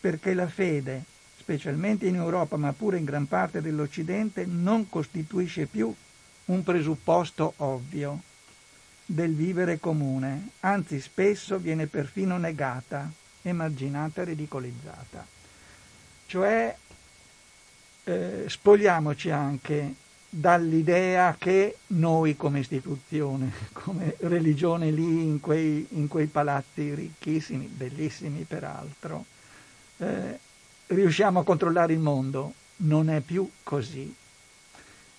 perché la fede, specialmente in Europa, ma pure in gran parte dell'Occidente, non costituisce più un presupposto ovvio del vivere comune, anzi spesso viene perfino negata, emarginata ridicolizzata. Cioè eh, spogliamoci anche dall'idea che noi come istituzione, come religione lì in quei, in quei palazzi ricchissimi, bellissimi peraltro, eh, riusciamo a controllare il mondo. Non è più così.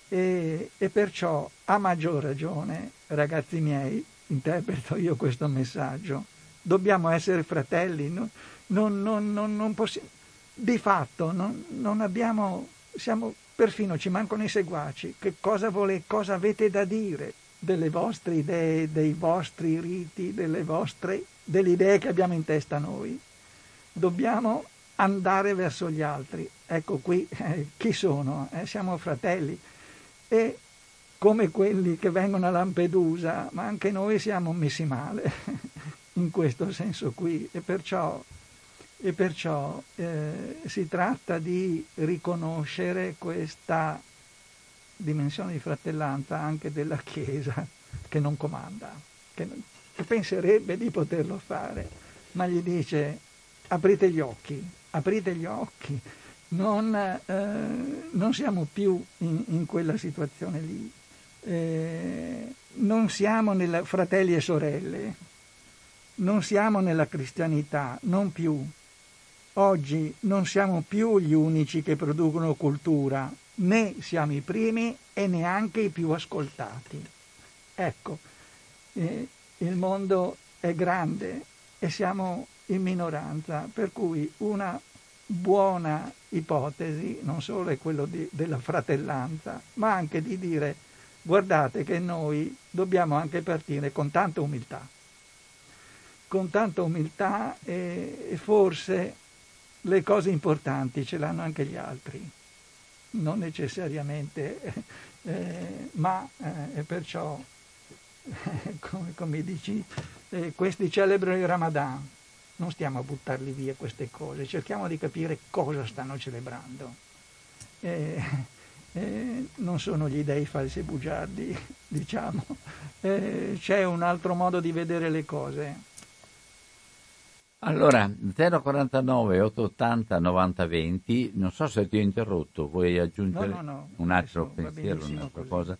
E, e, perciò a maggior ragione, ragazzi miei, interpreto io questo messaggio, dobbiamo essere fratelli, no? non, non, non, non possiamo, di fatto non, abbiamo, siamo perfino ci mancano i seguaci. Che cosa, vole, cosa avete da dire delle vostre idee, dei vostri riti, delle, vostre, delle idee che abbiamo in testa noi? Dobbiamo andare verso gli altri. Ecco qui eh, chi sono? Eh, siamo fratelli. E come quelli che vengono a Lampedusa, ma anche noi siamo messi male in questo senso qui e perciò e perciò eh, si tratta di riconoscere questa dimensione di fratellanza anche della Chiesa che non comanda, che, che penserebbe di poterlo fare, ma gli dice aprite gli occhi, aprite gli occhi, non, eh, non siamo più in, in, quella situazione lì, eh, non siamo nella, fratelli e sorelle, non siamo nella cristianità, non più. Oggi non siamo più gli unici che producono cultura, né siamo i primi e neanche i più ascoltati. Ecco, eh, il mondo è grande e siamo in minoranza, per cui una buona ipotesi non solo è quello di, della fratellanza, ma anche di dire guardate che noi dobbiamo anche partire con tanta umiltà, con tanta umiltà e, e forse le cose importanti ce l'hanno anche gli altri, non necessariamente, eh, ma eh, perciò, come, come dici, eh, questi celebrano il Ramadan, non stiamo a buttarli via queste cose, cerchiamo di capire cosa stanno celebrando. Eh, eh, non sono gli dei falsi bugiardi, diciamo, eh, c'è un altro modo di vedere le cose. Allora, 049 880 9020, non so se ti ho interrotto, vuoi aggiungere no, no, no, un altro pensiero, un'altra così. cosa?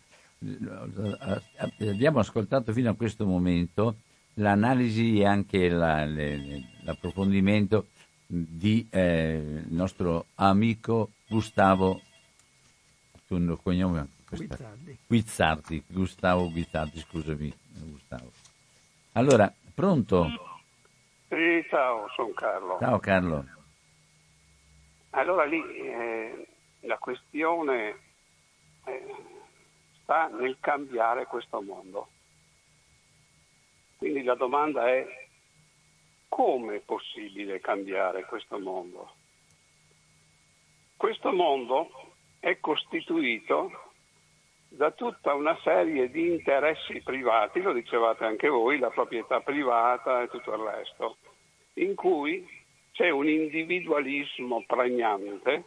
Abbiamo ascoltato fino a questo momento l'analisi e anche la, le, l'approfondimento di eh, nostro amico Gustavo cognome Guizzardi. Guizzardi, Gustavo Guizzardi, scusami Gustavo. Allora, pronto? Sì, ciao, sono Carlo. Ciao Carlo. Allora lì eh, la questione eh, sta nel cambiare questo mondo. Quindi la domanda è come è possibile cambiare questo mondo? Questo mondo è costituito da tutta una serie di interessi privati, lo dicevate anche voi, la proprietà privata e tutto il resto, in cui c'è un individualismo pregnante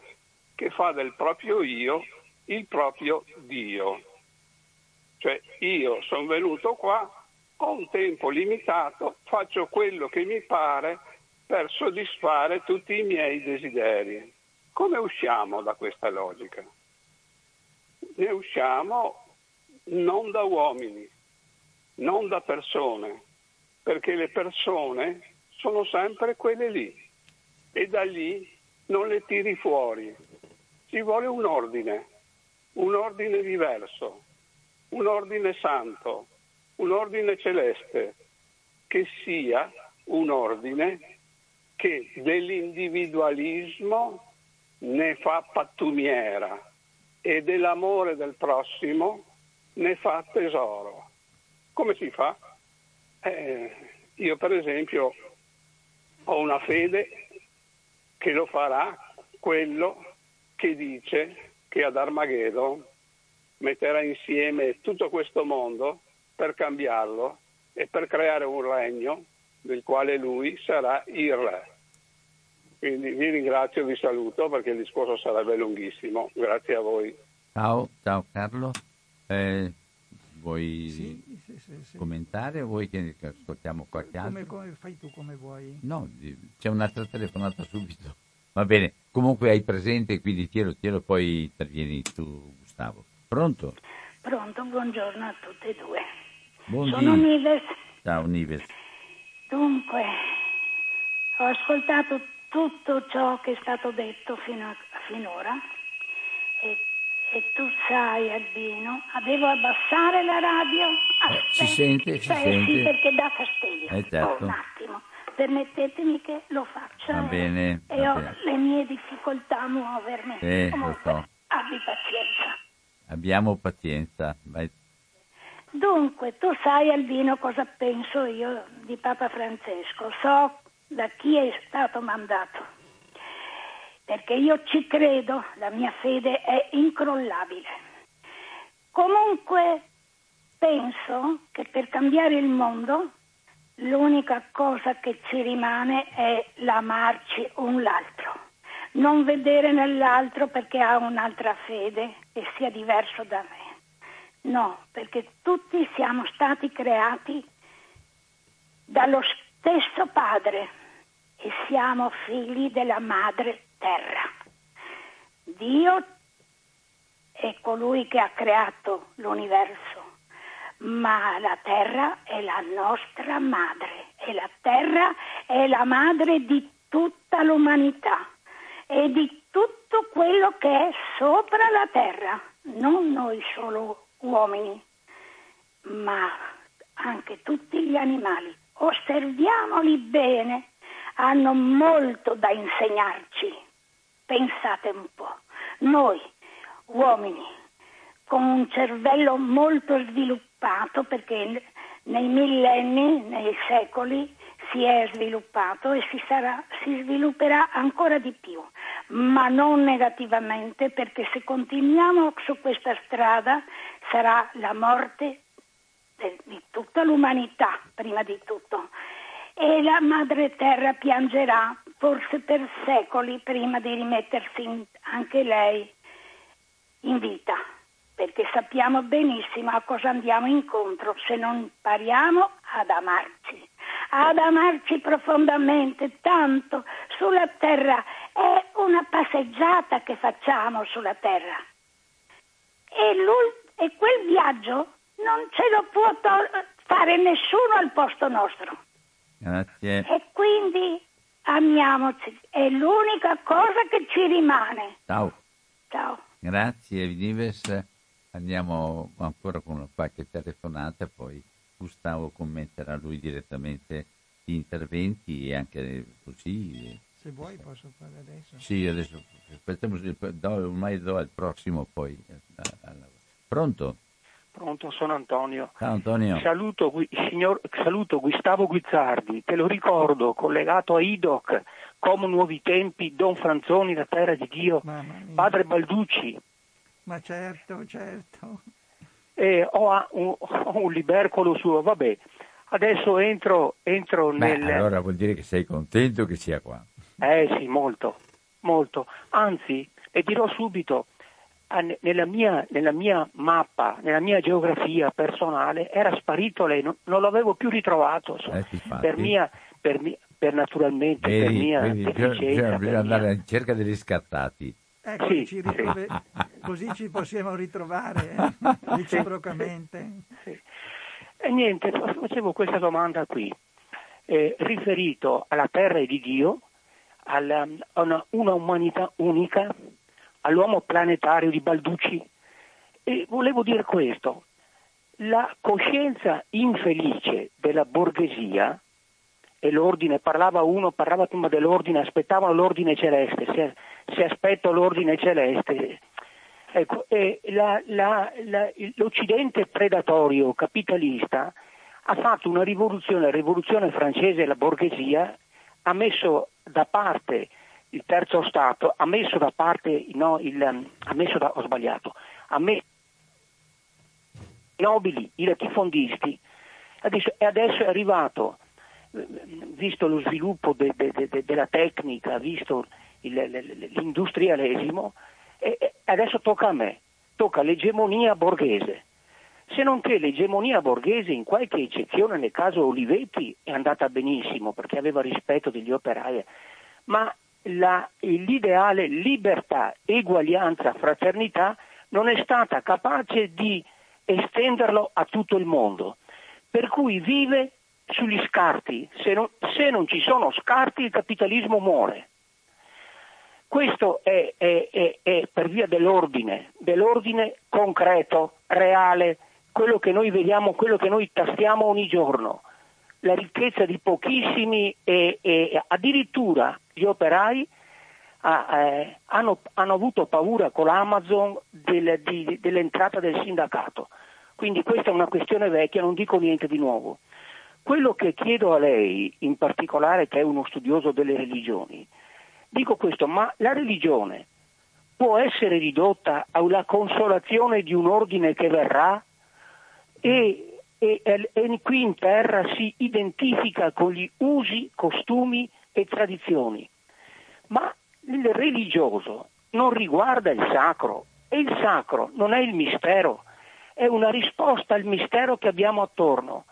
che fa del proprio io il proprio Dio. Cioè io sono venuto qua ho un tempo limitato, faccio quello che mi pare per soddisfare tutti i miei desideri. Come usciamo da questa logica? Ne usciamo non da uomini, non da persone, perché le persone sono sempre quelle lì e da lì non le tiri fuori. Ci vuole un ordine, un ordine diverso, un ordine santo, un ordine celeste che sia un ordine che dell'individualismo ne fa pattumiera e dell'amore del prossimo ne fa tesoro. Come si fa? Eh, io per esempio ho una fede che lo farà quello che dice che ad Armageddon metterà insieme tutto questo mondo per cambiarlo e per creare un regno del quale lui sarà il re. Quindi vi ringrazio vi saluto perché il discorso sarebbe lunghissimo. Grazie a voi. Ciao, ciao Carlo. Eh, vuoi sì, sì, sì, sì. commentare o vuoi che ascoltiamo qualche altro? Come, come fai tu, come vuoi? No, c'è un'altra telefonata subito. Va bene, comunque hai presente, quindi tielo, tielo, poi intervieni tu Gustavo. Pronto? Pronto, buongiorno a tutte e due. Buondì. Sono Nives. Ciao Nives. Dunque, ho ascoltato tutto ciò che è stato detto fino a, finora e, e, tu sai Albino, devo abbassare la radio? Eh, si sente, si sente. Sì, perché dà fastidio. Eh, certo. Oh, un attimo, permettetemi che lo faccia. Va bene, E va ho bene. le mie difficoltà a muovermi. Sì, lo Comunque, so. abbi pazienza. Abbiamo pazienza. Vai. Dunque, tu sai Albino cosa penso io di Papa Francesco, so da chi è stato mandato, perché io ci credo, la mia fede è incrollabile. Comunque penso che per cambiare il mondo l'unica cosa che ci rimane è l'amarci un l'altro, non vedere nell'altro perché ha un'altra fede e sia diverso da me. No, perché tutti siamo stati creati dallo stesso Padre e siamo figli della Madre Terra. Dio è colui che ha creato l'universo, ma la Terra è la nostra madre e la Terra è la madre di tutta l'umanità e di tutto quello che è sopra la terra, non noi solo uomini, ma anche tutti gli animali. Osserviamoli bene, hanno molto da insegnarci. Pensate un po', noi uomini con un cervello molto sviluppato perché nei millenni, nei secoli si è sviluppato e si, sarà, si svilupperà ancora di più, ma non negativamente perché se continuiamo su questa strada sarà la morte di tutta l'umanità, prima di tutto. E la madre terra piangerà forse per secoli prima di rimettersi in, anche lei in vita, perché sappiamo benissimo a cosa andiamo incontro se non impariamo ad amarci ad amarci profondamente, tanto sulla terra è una passeggiata che facciamo sulla terra. E, lui, e quel viaggio non ce lo può to- fare nessuno al posto nostro. Grazie. E quindi amiamoci, è l'unica cosa che ci rimane. Ciao. Ciao. Grazie Vives. Andiamo ancora con qualche telefonata, poi Gustavo commenterà lui direttamente gli interventi e anche così. Se vuoi posso fare adesso. Sì, adesso aspettiamo, do, ormai do al prossimo poi. Pronto? Pronto, sono Antonio. Ciao Antonio. Saluto, signor, saluto Gustavo Guizzardi, te lo ricordo, collegato a IDOC, come nuovi tempi, Don Franzoni, la terra di Dio, padre Balducci. Ma certo, certo eh, ho, un, ho, un, libercolo suo, vabbè. Adesso entro, entro Beh, nel... Allora vuol dire che sei contento che sia qua. Eh sì, molto, molto. Anzi, le dirò subito, nella mia, nella mia, mappa, nella mia geografia personale, era sparito lei, non, non l'avevo più ritrovato. Eh, per mia, per, mia, per naturalmente, vedi, per mia vedi, bisogna, bisogna andare in cerca dei riscattati. Ecco, sì, ci ritrove... sì. così ci possiamo ritrovare eh? reciprocamente. Sì. E niente, facevo questa domanda qui, eh, riferito alla terra di Dio, alla, a una, una, umanità unica, all'uomo planetario di Balducci. E volevo dire questo, la coscienza infelice della borghesia e l'ordine, parlava uno, parlava prima dell'ordine, aspettavano l'ordine celeste, se, se aspetto l'ordine celeste. Ecco, la, la, la, l'Occidente predatorio capitalista ha fatto una rivoluzione, la rivoluzione francese, la borghesia, ha messo da parte il terzo Stato, ha messo da parte, no, il, ha messo da, ho sbagliato, ha messo i nobili, i latifondisti, adesso, e adesso è arrivato visto lo sviluppo de, de, de, della tecnica, visto il, l'industrialesimo, e adesso tocca a me, tocca l'egemonia borghese. Se non che l'egemonia borghese, in qualche eccezione, nel caso Olivetti, è andata benissimo perché aveva rispetto degli operai, ma la, l'ideale libertà, eguaglianza, fraternità non è stata capace di estenderlo a tutto il mondo. Per cui vive sugli scarti. Se non, se non ci sono scarti il capitalismo muore. Questo è, è, è, è, per via dell'ordine, dell'ordine concreto, reale, quello che noi vediamo, quello che noi tastiamo ogni giorno. La ricchezza di pochissimi e, e addirittura gli operai ah, eh, hanno, hanno, avuto paura con l'Amazon del, di, dell'entrata del sindacato. Quindi questa è una questione vecchia, non dico niente di nuovo. Quello che chiedo a lei, in particolare che è uno studioso delle religioni, dico questo, ma la religione può essere ridotta alla consolazione di un ordine che verrà e, e, e qui in terra si identifica con gli usi, costumi e tradizioni. Ma il religioso non riguarda il sacro e il sacro non è il mistero, è una risposta al mistero che abbiamo attorno.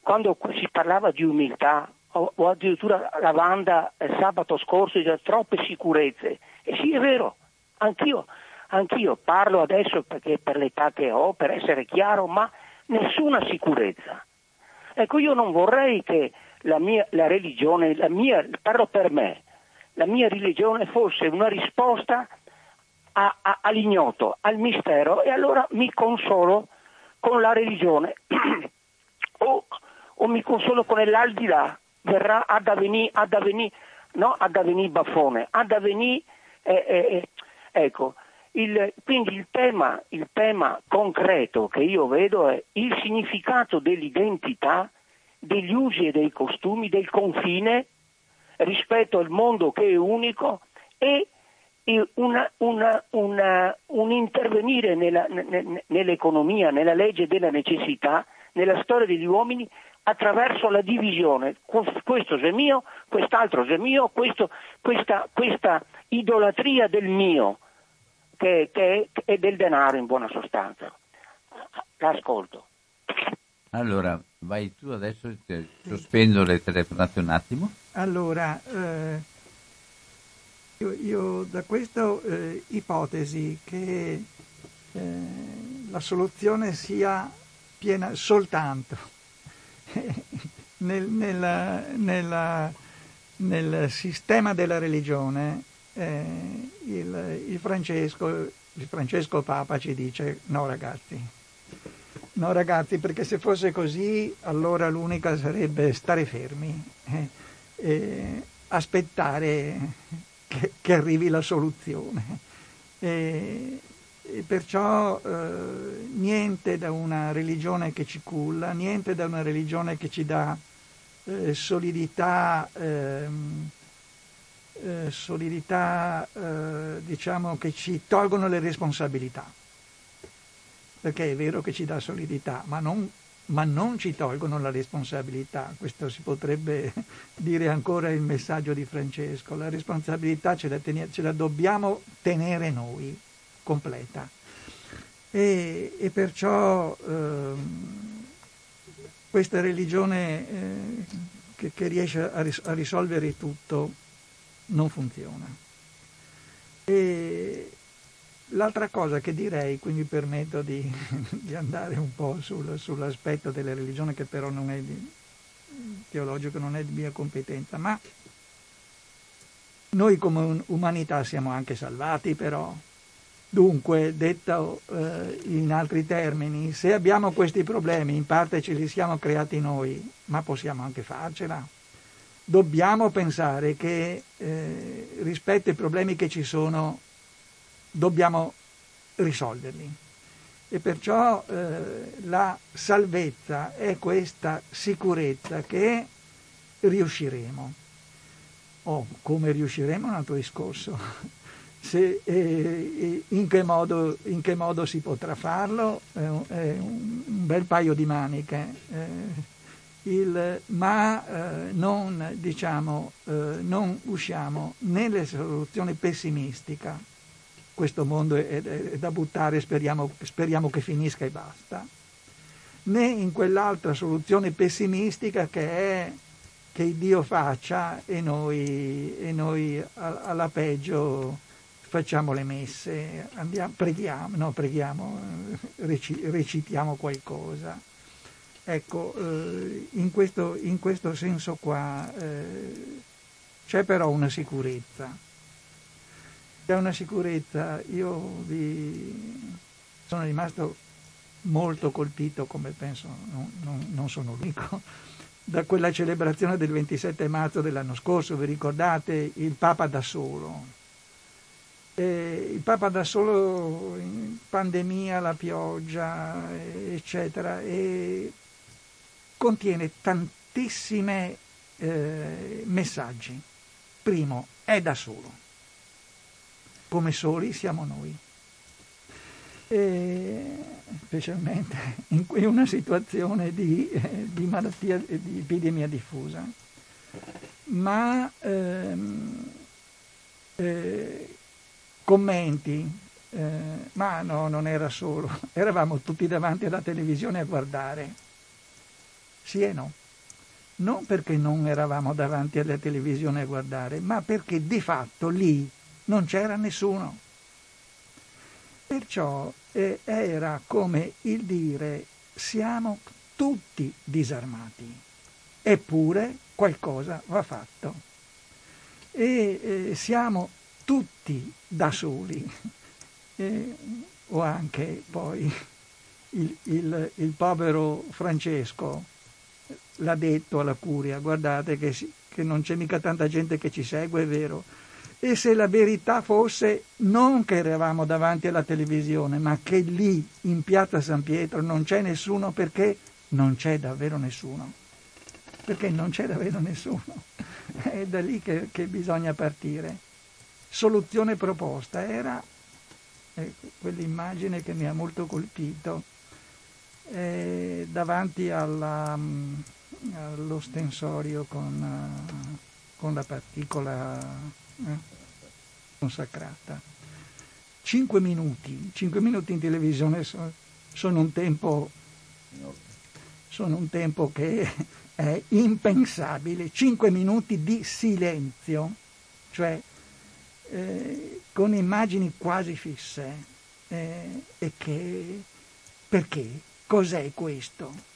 Quando si parlava di umiltà, o, o addirittura la Wanda eh, sabato scorso diceva troppe sicurezze, e sì è vero, anch'io, anch'io parlo adesso perché per l'età che ho, per essere chiaro, ma nessuna sicurezza. Ecco, io non vorrei che la mia la religione, la mia, parlo per me, la mia religione fosse una risposta a, a, all'ignoto, al mistero e allora mi consolo con la religione o, o, mi consolo con l'aldilà, verrà ad avvenire, ad avvenire, no, ad avvenire baffone, ad avvenire, eh, eh, eh, ecco, il, quindi il tema, il tema concreto che io vedo è il significato dell'identità, degli usi e dei costumi, del confine rispetto al mondo che è unico e una, una, una, un intervenire nella, nell'economia, nella legge della necessità, nella storia degli uomini attraverso la divisione. Questo è mio, quest'altro è mio, questo, questa, questa, idolatria del mio, che, che è del denaro in buona sostanza. L'ascolto. Allora, vai tu adesso, sospendo le telefonate un attimo. Allora, eh, io, io, da questa eh, ipotesi che eh, la soluzione sia piena soltanto nel, nella, nella, nel, sistema della religione, eh, il, il, Francesco, il Francesco Papa ci dice no ragazzi, no ragazzi perché se fosse così allora l'unica sarebbe stare fermi, eh, eh, aspettare che, che arrivi la soluzione. E, perciò eh, niente da una religione che ci culla, niente da una religione che ci dà eh, solidità, ehm, eh, solidità eh, diciamo che ci tolgono le responsabilità. Perché è vero che ci dà solidità, ma non ma non ci tolgono la responsabilità. Questo si potrebbe dire ancora il messaggio di Francesco. La responsabilità ce la, teniamo, ce la dobbiamo tenere noi, completa. E, e perciò eh, questa religione eh, che, che, riesce a, ris- a, risolvere tutto non funziona. E, L'altra cosa che direi, qui mi permetto di, di andare un po' sul, sull'aspetto della religione che però non è di, teologico, non è di mia competenza, ma noi come umanità siamo anche salvati però. Dunque, detto eh, in altri termini, se abbiamo questi problemi, in parte ce li siamo creati noi, ma possiamo anche farcela. Dobbiamo pensare che eh, rispetto ai problemi che ci sono, dobbiamo risolverli. E perciò eh, la salvezza è questa sicurezza che riusciremo. Oh, come riusciremo è un altro discorso. Se, eh, in, che modo, in, che modo, si potrà farlo? è un, un, bel paio di maniche. Eh, il, ma eh, non, diciamo, eh, non usciamo nelle soluzioni pessimistica questo mondo è, è da buttare, speriamo, speriamo che finisca e basta, né in quell'altra soluzione pessimistica che è che Dio faccia e noi, e noi alla peggio facciamo le messe, andiamo, preghiamo, no, preghiamo, recitiamo qualcosa. Ecco, eh, in questo, in questo senso qua eh, c'è però una sicurezza. C'è una sicurezza, io vi sono rimasto molto colpito, come penso non, non, non sono l'unico, da quella celebrazione del 27 marzo dell'anno scorso, vi ricordate il Papa da solo. E il Papa da solo, pandemia, la pioggia, eccetera, e contiene tantissimi eh, messaggi. Primo, è da solo come soli siamo noi. E specialmente in una situazione di, eh, di malattia, di epidemia diffusa. Ma ehm, eh, commenti, eh, ma no, non era solo, eravamo tutti davanti alla televisione a guardare. Sì e no. Non perché non eravamo davanti alla televisione a guardare, ma perché di fatto lì non c'era nessuno. Perciò eh, era come il dire siamo tutti disarmati, eppure qualcosa va fatto. E eh, siamo tutti da soli, eh, o anche poi il, il, il, povero Francesco l'ha detto alla curia, guardate che, che non c'è mica tanta gente che ci segue, è vero, e se la verità fosse non che eravamo davanti alla televisione, ma che lì in piazza San Pietro non c'è nessuno perché non c'è davvero nessuno. Perché non c'è davvero nessuno. È da lì che, che bisogna partire. Soluzione proposta era eh, quell'immagine che mi ha molto colpito eh, davanti alla, allo stensorio con, uh, con la particola eh? consacrata. Cinque minuti, cinque minuti in televisione sono, un tempo, sono un tempo che è impensabile, cinque minuti di silenzio, cioè eh, con immagini quasi fisse. Eh, e che perché? Cos'è questo?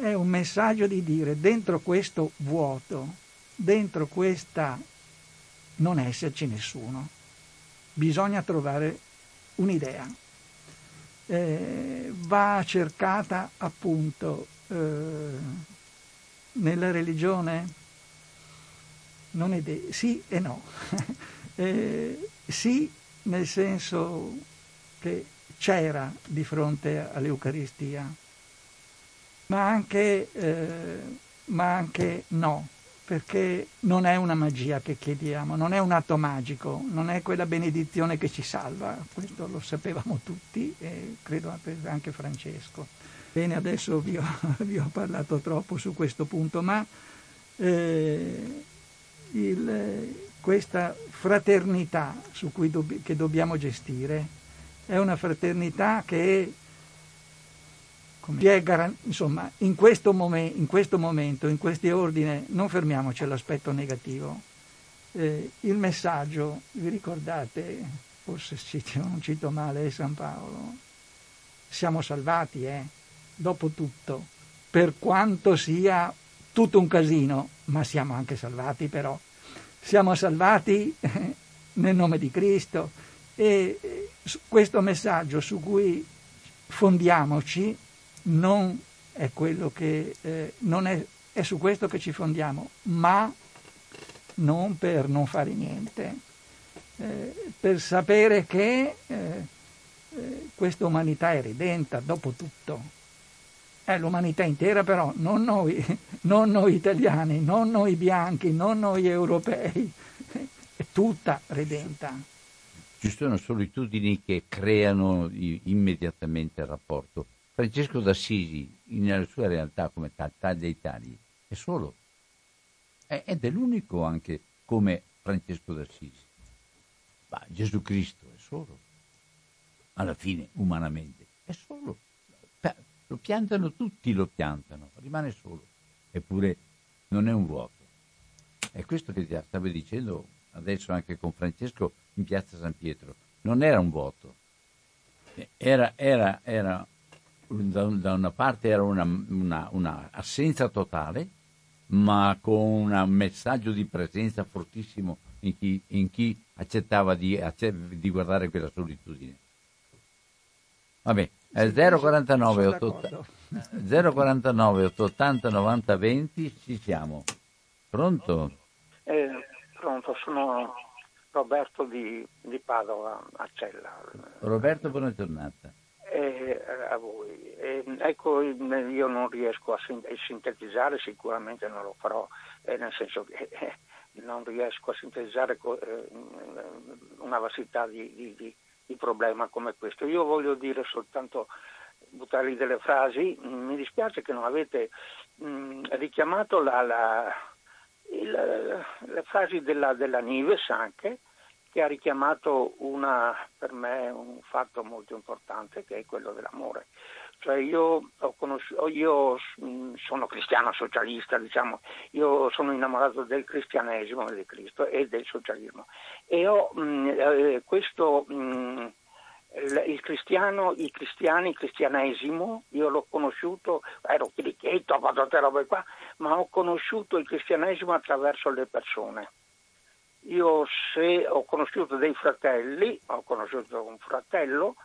È un messaggio di dire dentro questo vuoto, dentro questa non esserci nessuno. Bisogna trovare un'idea. Eh, va cercata appunto eh, nella religione? Non è de- sì e no. eh, sì nel senso che c'era di fronte all'Eucaristia, ma anche, eh, ma anche no perché non è una magia che chiediamo, non è un atto magico, non è quella benedizione che ci salva, questo lo sapevamo tutti e credo anche Francesco. Bene, adesso vi ho, vi ho parlato troppo su questo punto, ma eh, il, questa fraternità dobb- che dobbiamo gestire è una fraternità che Garan- insomma, in questo, momen- in questo, momento, in questo ordine, non fermiamoci all'aspetto negativo. Eh, il messaggio, vi ricordate, forse cito, non cito male, è San Paolo, siamo salvati, eh? dopo tutto, per quanto sia tutto un casino, ma siamo anche salvati però. Siamo salvati eh, nel nome di Cristo e eh, questo messaggio su cui fondiamoci non è quello che eh, non è, è su questo che ci fondiamo, ma non per non fare niente, eh, per sapere che eh, eh questa umanità è redenta dopo tutto. È l'umanità intera però, non noi, non noi italiani, non noi bianchi, non noi europei, è tutta redenta. Ci sono solitudini che creano immediatamente il rapporto Francesco d'Assisi, nella sua realtà come taglia dei tagli, è solo. Ed è l'unico anche come Francesco d'Assisi. Ma Gesù Cristo è solo. Alla fine, umanamente, è solo. Lo piantano tutti, lo piantano, rimane solo. Eppure non è un vuoto. È questo che stavo dicendo adesso anche con Francesco in piazza San Pietro. Non era un vuoto, era, era, era da, da una parte era una, una, una, assenza totale, ma con un messaggio di presenza fortissimo in chi, in chi accettava di, di, guardare quella solitudine. Vabbè, è 049 8, 049 880 90 20 ci siamo. Pronto? Eh, pronto, sono Roberto di, di Padova, a Cella. Roberto, buona giornata eh, a voi. Eh, ecco, io non riesco a sintetizzare, sicuramente non lo farò, eh, nel senso che eh, non riesco a sintetizzare eh, una vastità di, di, di, di, problema come questo. Io voglio dire soltanto, buttare delle frasi, mi dispiace che non avete mh, richiamato la, la, il, le frasi della, della Nives anche, che ha richiamato una, per me un fatto molto importante che è quello dell'amore. Cioè io, io mm, sono cristiano socialista, diciamo, io sono innamorato del cristianesimo di Cristo e del socialismo e ho mh, mm, eh, questo mh, mm, il cristiano, i cristiani, il cristianesimo, io l'ho conosciuto, ero chirichetto, ho fatto tutte robe qua, ma ho conosciuto il cristianesimo attraverso le persone. Io se ho conosciuto dei fratelli, ho conosciuto un fratello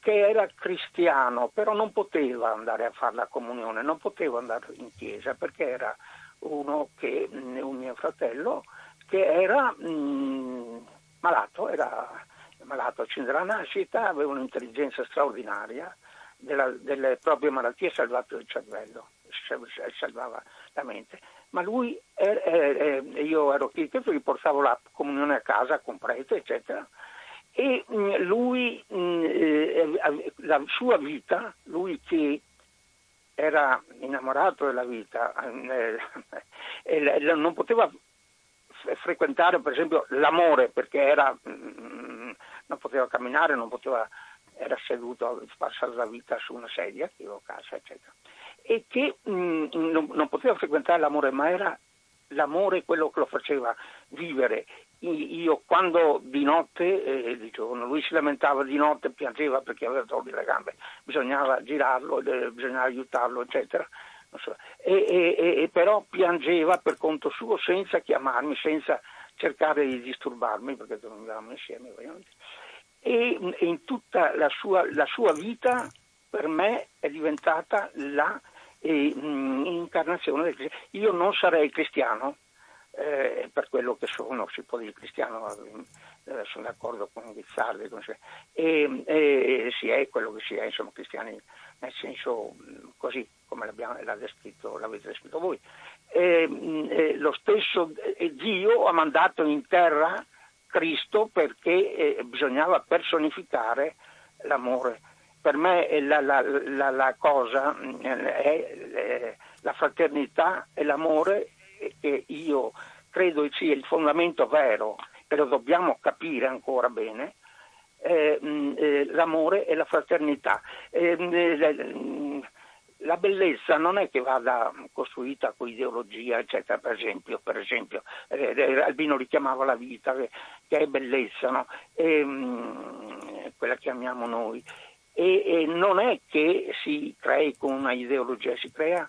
che era cristiano, però non poteva andare a fare la comunione, non poteva andare in chiesa perché era uno che, un mio fratello, che era mh, malato, era malato della nascita, aveva un'intelligenza straordinaria, della, delle proprie malattie salvato il cervello, salvava la mente. Ma lui, er, er, io ero architetto, gli portavo la comunione a casa con prete, eccetera, e mm, lui, mm, eh, la sua vita, lui che era innamorato della vita, eh, non poteva frequentare per esempio l'amore perché era, mm, non poteva camminare, non poteva, era seduto a passare la vita su una sedia, casa, eccetera. E che mh, non, non poteva frequentare l'amore, ma era l'amore quello che lo faceva vivere io quando di notte, eh, di giorno, lui si lamentava di notte, piangeva perché aveva torto le gambe, bisognava girarlo, eh, bisognava aiutarlo, eccetera. So. E, e, e, però piangeva per conto suo senza chiamarmi, senza cercare di disturbarmi, perché dormivamo insieme ovviamente. E in tutta la sua, la sua vita per me è diventata la eh, incarnazione del cristiano. Io non sarei cristiano eh, per quello che sono, si può dire cristiano, eh, sono d'accordo con Guizzardi, e, e, si è quello che si è, insomma, cristiani nel senso così come descritto, l'avete descritto voi. E, lo stesso Dio ha mandato in terra Cristo perché eh, bisognava personificare l'amore. Per me la, la, la, la cosa è la fraternità e l'amore che io credo sia il fondamento vero, e lo dobbiamo capire ancora bene, eh, eh, l'amore e la fraternità. Eh, mm, la bellezza non è che vada costruita con ideologia, eccetera, per esempio, per esempio Albino richiamava la vita, che, che è bellezza, no? e, quella che amiamo noi. E, e non è che si crei con una ideologia, si crea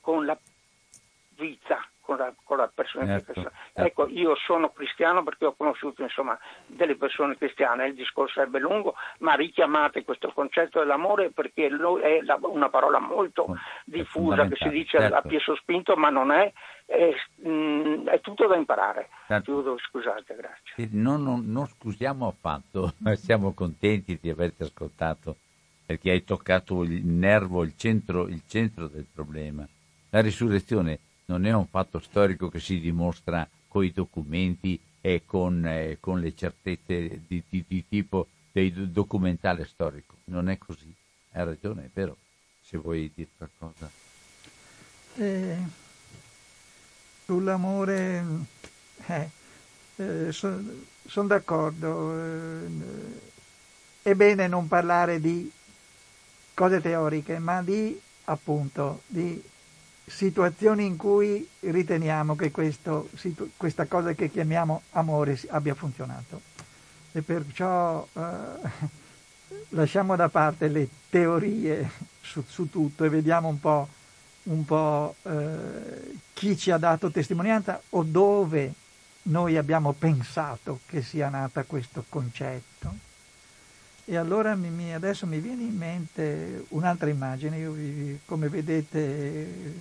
con la vita, con la, con la persona certo, certo. Ecco, io sono cristiano perché ho conosciuto insomma, delle persone cristiane, il discorso sarebbe lungo, ma richiamate questo concetto dell'amore perché è una parola molto diffusa che si dice certo. a piè sospinto, ma non è, è, mm, è tutto da imparare. Certo. scusate, grazie. Non, non, non scusiamo affatto, siamo contenti di averti ascoltato perché hai toccato il nervo, il centro, il centro del problema. La risurrezione non è un fatto storico che si dimostra con i documenti e con, eh, con le certezze di, di, di, tipo del documentale storico. Non è così. Hai ragione, è vero. Se vuoi dire qualcosa. Eh, sull'amore, eh, eh, sono son d'accordo. Eh, è bene non parlare di cose teoriche, ma di appunto di situazioni in cui riteniamo che questo, questa cosa che chiamiamo amore abbia funzionato. E perciò eh, lasciamo da parte le teorie su, su tutto e vediamo un po', un po' eh, chi ci ha dato testimonianza o dove noi abbiamo pensato che sia nata questo concetto. E allora mi, mi, adesso mi viene in mente un'altra immagine, io come vedete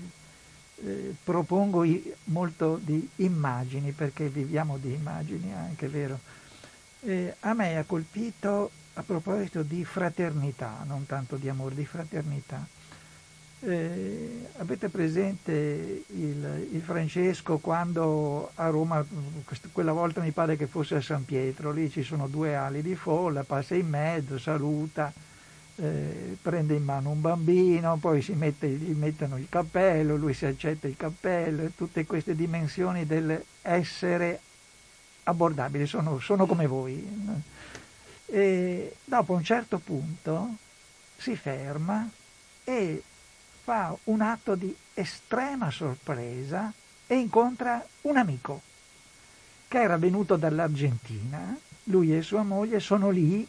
eh, propongo i, molto di immagini perché viviamo di immagini anche, vero? Eh, a me ha colpito a proposito di fraternità, non tanto di amore, di fraternità. Eh, avete presente il, il, Francesco quando a Roma, quella volta mi pare che fosse a San Pietro, lì ci sono due ali di folla, passa in mezzo, saluta, eh, prende in mano un bambino, poi si mette, gli mettono il cappello, lui si accetta il cappello, tutte queste dimensioni dell'essere abbordabili, sono, sono come voi. E dopo un certo punto si ferma e fa un atto di estrema sorpresa e incontra un amico che era venuto dall'Argentina, lui e sua moglie sono lì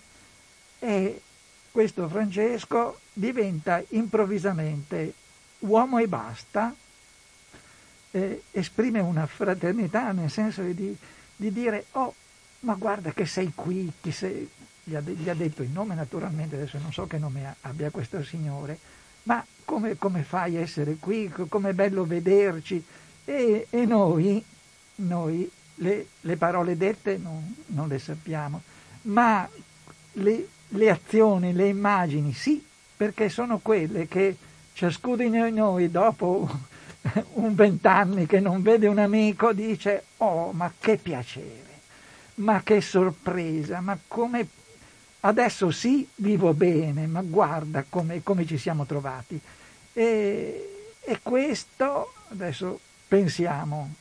e questo Francesco diventa improvvisamente uomo e basta, eh, esprime una fraternità nel senso di, di, dire oh ma guarda che sei qui, sei... Gli, ha, gli, ha, detto il nome naturalmente, adesso non so che nome abbia questo signore, ma come, come fai a essere qui, com'è bello vederci? E, e noi, noi le, le, parole dette non, non, le sappiamo, ma le, le azioni, le immagini sì, perché sono quelle che ciascuno di noi dopo un vent'anni che non vede un amico dice oh ma che piacere, ma che sorpresa, ma come adesso sì vivo bene, ma guarda come, come ci siamo trovati. E, e questo, adesso pensiamo,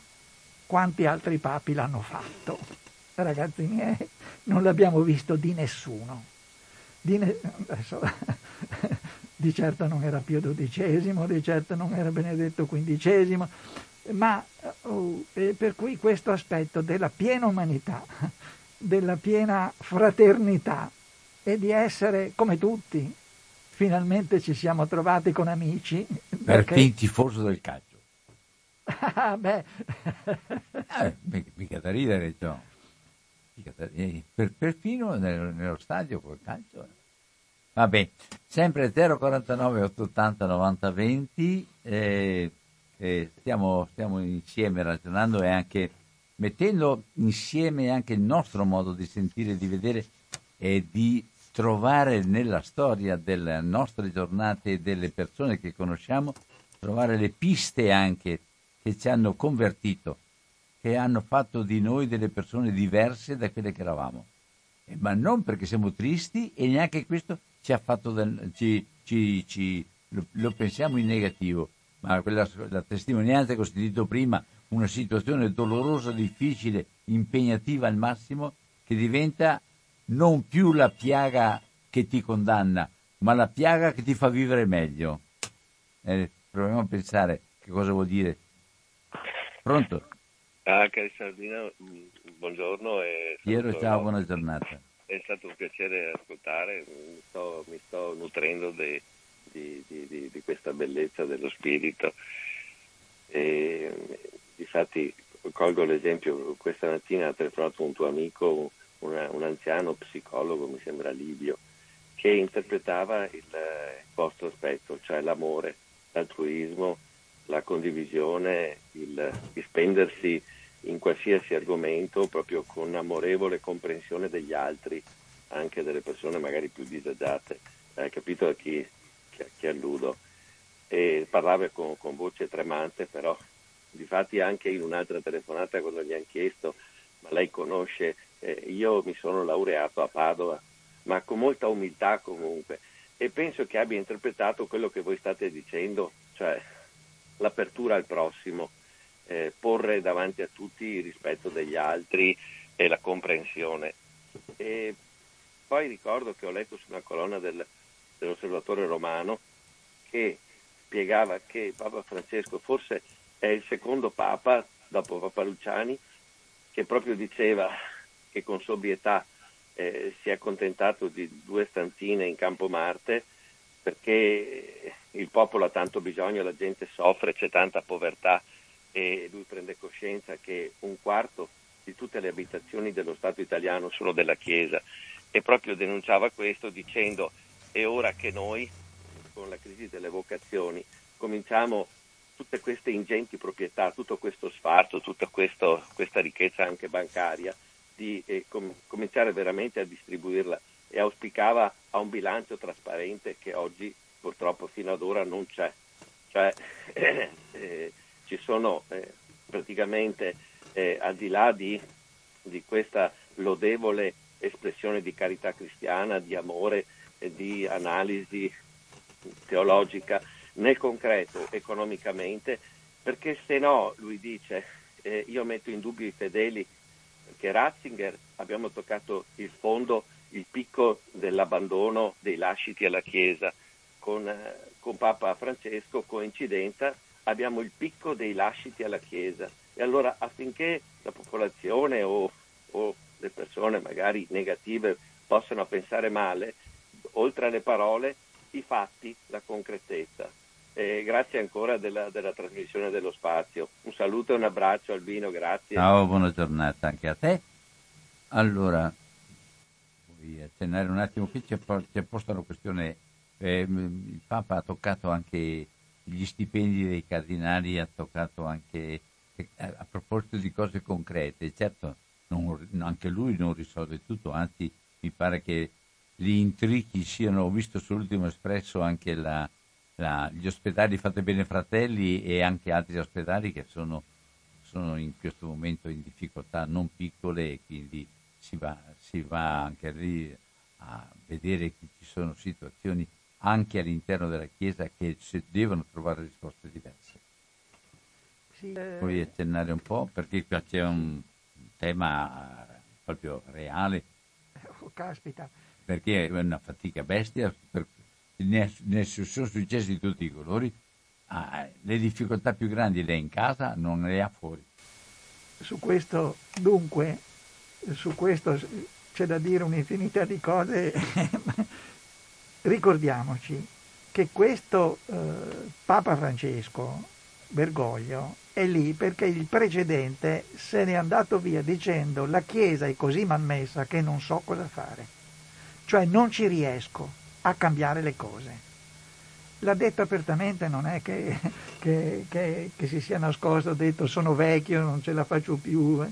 quanti altri papi l'hanno fatto? Ragazzi miei, non l'abbiamo visto di nessuno. Di, ne... adesso, di certo non era Pio XII, di certo non era Benedetto XV, ma uh, per cui questo aspetto della piena umanità, della piena fraternità e di essere come tutti, finalmente ci siamo trovati con amici. Perché... Per tifoso del calcio. Ah, beh. eh, mica da ridere, no. Eh, per, perfino nello, nello stadio col calcio. Vabbè, sempre 049 880 90 20, eh, eh, stiamo, stiamo, insieme ragionando e anche mettendo insieme anche il nostro modo di sentire, di vedere e di trovare nella storia delle nostre giornate e delle persone che conosciamo, trovare le piste anche che ci hanno convertito, che hanno fatto di noi delle persone diverse da quelle che eravamo. Ma non perché siamo tristi e neanche questo ci ha fatto del, ci, ci, ci, lo, lo, pensiamo in negativo, ma quella, la testimonianza che ho sentito prima, una situazione dolorosa, difficile, impegnativa al massimo, che diventa non più la piaga che ti condanna, ma la piaga che ti fa vivere meglio. Eh, proviamo a pensare che cosa vuol dire Pronto? Ah, cari Sardino, buongiorno. Piero, ciao, buona giornata. È stato un piacere ascoltare, mi sto, mi sto nutrendo di, di, di, di, questa bellezza dello spirito. E, difatti colgo l'esempio, questa mattina ha telefonato un tuo amico, una, un anziano psicologo, mi sembra Livio, che interpretava il vostro aspetto, cioè l'amore, l'altruismo, la condivisione, il, il spendersi in qualsiasi argomento proprio con amorevole comprensione degli altri, anche delle persone magari più disagiate. Hai capito a chi, chi, chi alludo? E parlava con, con, voce tremante, però difatti anche in un'altra telefonata quando gli hanno chiesto, ma lei conosce, eh, io mi sono laureato a Padova, ma con molta umiltà comunque, e penso che abbia interpretato quello che voi state dicendo, cioè l'apertura al prossimo, eh, porre davanti a tutti il rispetto degli altri e la comprensione. E poi ricordo che ho letto su una colonna del, dell'Osservatore Romano che spiegava che Papa Francesco forse è il secondo Papa dopo Papa Luciani che proprio diceva che con sobrietà eh, si è accontentato di due stanzine in Campo Marte perché il popolo ha tanto bisogno, la gente soffre, c'è tanta povertà e lui prende coscienza che un quarto di tutte le abitazioni dello Stato italiano sono della Chiesa. E proprio denunciava questo dicendo è ora che noi, con la crisi delle vocazioni, cominciamo tutte queste ingenti proprietà, tutto questo sfarzo, tutta questa ricchezza anche bancaria, di eh, com- cominciare veramente a distribuirla e auspicava a un bilancio trasparente che oggi purtroppo fino ad ora non c'è. Cioè, eh, eh, ci sono eh, praticamente eh, al di là di, di, questa lodevole espressione di carità cristiana, di amore di analisi teologica, nel concreto, economicamente, perché se no, lui dice, eh, io metto in dubbio i fedeli che Ratzinger abbiamo toccato il fondo, il picco dell'abbandono dei lasciti alla Chiesa. Con, eh, con Papa Francesco, coincidenza, abbiamo il picco dei lasciti alla Chiesa. E allora affinché la popolazione o, o le persone magari negative possano pensare male, oltre alle parole, i fatti, la concretezza. Eh, grazie ancora della, della, trasmissione dello spazio. Un saluto e un abbraccio Albino, grazie. Ciao, buona giornata anche a te. Allora, vuoi accennare un attimo qui, c'è, c'è posta una questione, eh, il Papa ha toccato anche gli stipendi dei cardinali, ha toccato anche, eh, a proposito di cose concrete, certo non, anche lui non risolve tutto, anzi mi pare che gli intrighi siano, ho visto sull'ultimo espresso anche la, la, gli ospedali Fate Bene Fratelli e anche altri ospedali che sono, sono, in questo momento in difficoltà non piccole e quindi si va, si va anche lì a vedere che ci sono situazioni anche all'interno della Chiesa che devono trovare risposte diverse. Sì, eh... Puoi accennare un po' perché qua c'è un tema proprio reale. Oh, caspita. Perché è una fatica bestia, per, ne, ne sono successi di tutti i colori. Ah, le difficoltà più grandi le ha in casa, non le ha fuori. Su questo, dunque, su questo c'è da dire un'infinità di cose. Ricordiamoci che questo eh, Papa Francesco Bergoglio è lì perché il precedente se n'è andato via dicendo la Chiesa è così malmessa che non so cosa fare, cioè non ci riesco a cambiare le cose. L'ha detto apertamente, non è che, che, che, che si sia nascosto, ha detto sono vecchio, non ce la faccio più.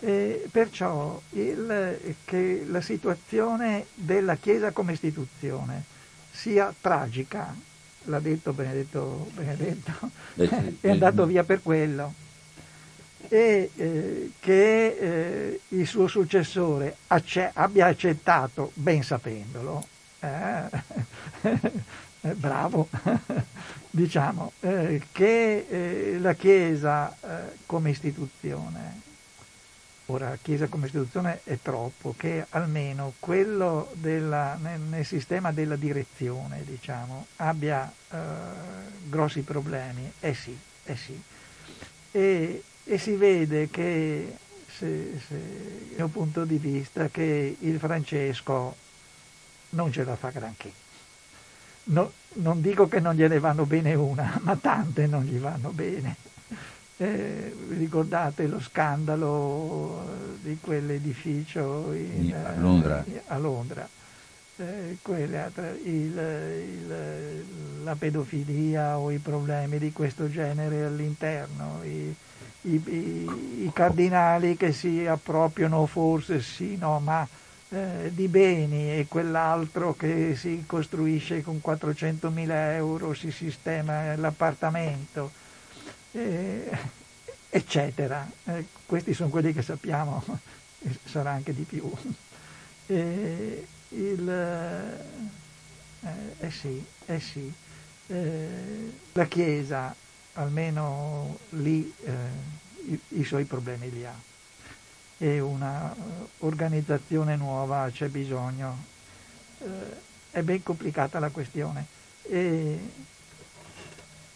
Eh, perciò il, che la situazione della Chiesa come istituzione sia tragica, l'ha detto Benedetto, Benedetto è andato via per quello, e eh, che eh, il suo successore acce- abbia accettato, ben sapendolo, eh, eh bravo, diciamo, eh, che eh, la Chiesa come istituzione Ora, Chiesa come istituzione è troppo, che almeno quello della, nel, nel, sistema della direzione, diciamo, abbia eh, grossi problemi. Eh sì, eh sì. E, e si vede che, se, se, dal mio punto di vista, che il Francesco non ce la fa granché. No, non dico che non gliene vanno bene una, ma tante non gli vanno bene. Eh, ricordate lo scandalo di quell'edificio in, a Londra? Eh, a Londra. Eh, quelle, il, il, la pedofilia o i problemi di questo genere all'interno, i, i, i, i cardinali che si appropriano forse sì, no, ma eh, di beni e quell'altro che si costruisce con 400.000 euro, si sistema l'appartamento eh, eccetera. Eh, questi sono quelli che sappiamo, sarà anche di più. Eh, il, eh, sì, sì. La Chiesa, almeno lì, i, i, suoi problemi li ha. E una organizzazione nuova c'è bisogno. è ben complicata la questione. E,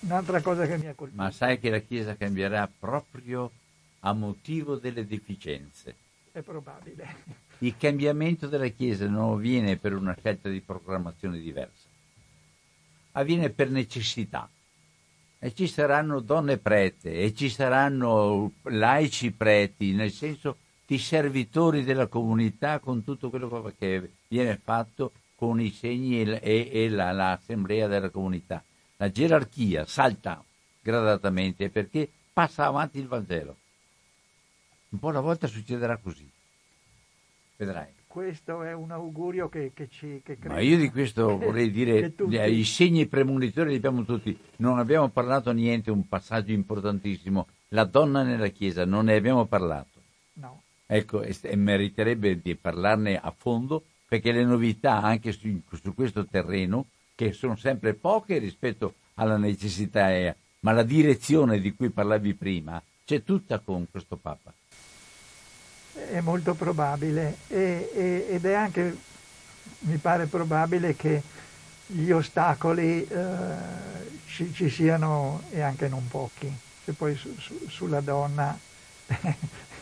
Un'altra cosa che mi ha colpito. Ma sai che la Chiesa cambierà proprio a motivo delle deficienze. È probabile. Il cambiamento della Chiesa non avviene per una scelta di programmazione diversa, avviene per necessità. E ci saranno donne prete e ci saranno laici preti, nel senso di servitori della comunità con tutto quello che viene fatto con i segni e, e la, l'assemblea della comunità la gerarchia salta gradatamente perché passa avanti il Vangelo. Un po' alla volta succederà così. Vedrai. Questo è un augurio che, che ci che Ma io di questo vorrei dire, tutti... i segni premonitori li abbiamo tutti. Non abbiamo parlato niente, un passaggio importantissimo. La donna nella Chiesa, non ne abbiamo parlato. No. Ecco, e, e meriterebbe di parlarne a fondo perché le novità anche su, su questo terreno che sono sempre poche rispetto alla necessità, ma la direzione di cui parlavi prima c'è tutta con questo Papa. è molto probabile e, e, ed è anche, mi pare probabile che gli ostacoli eh, ci, ci, siano e anche non pochi, se poi su, su, sulla donna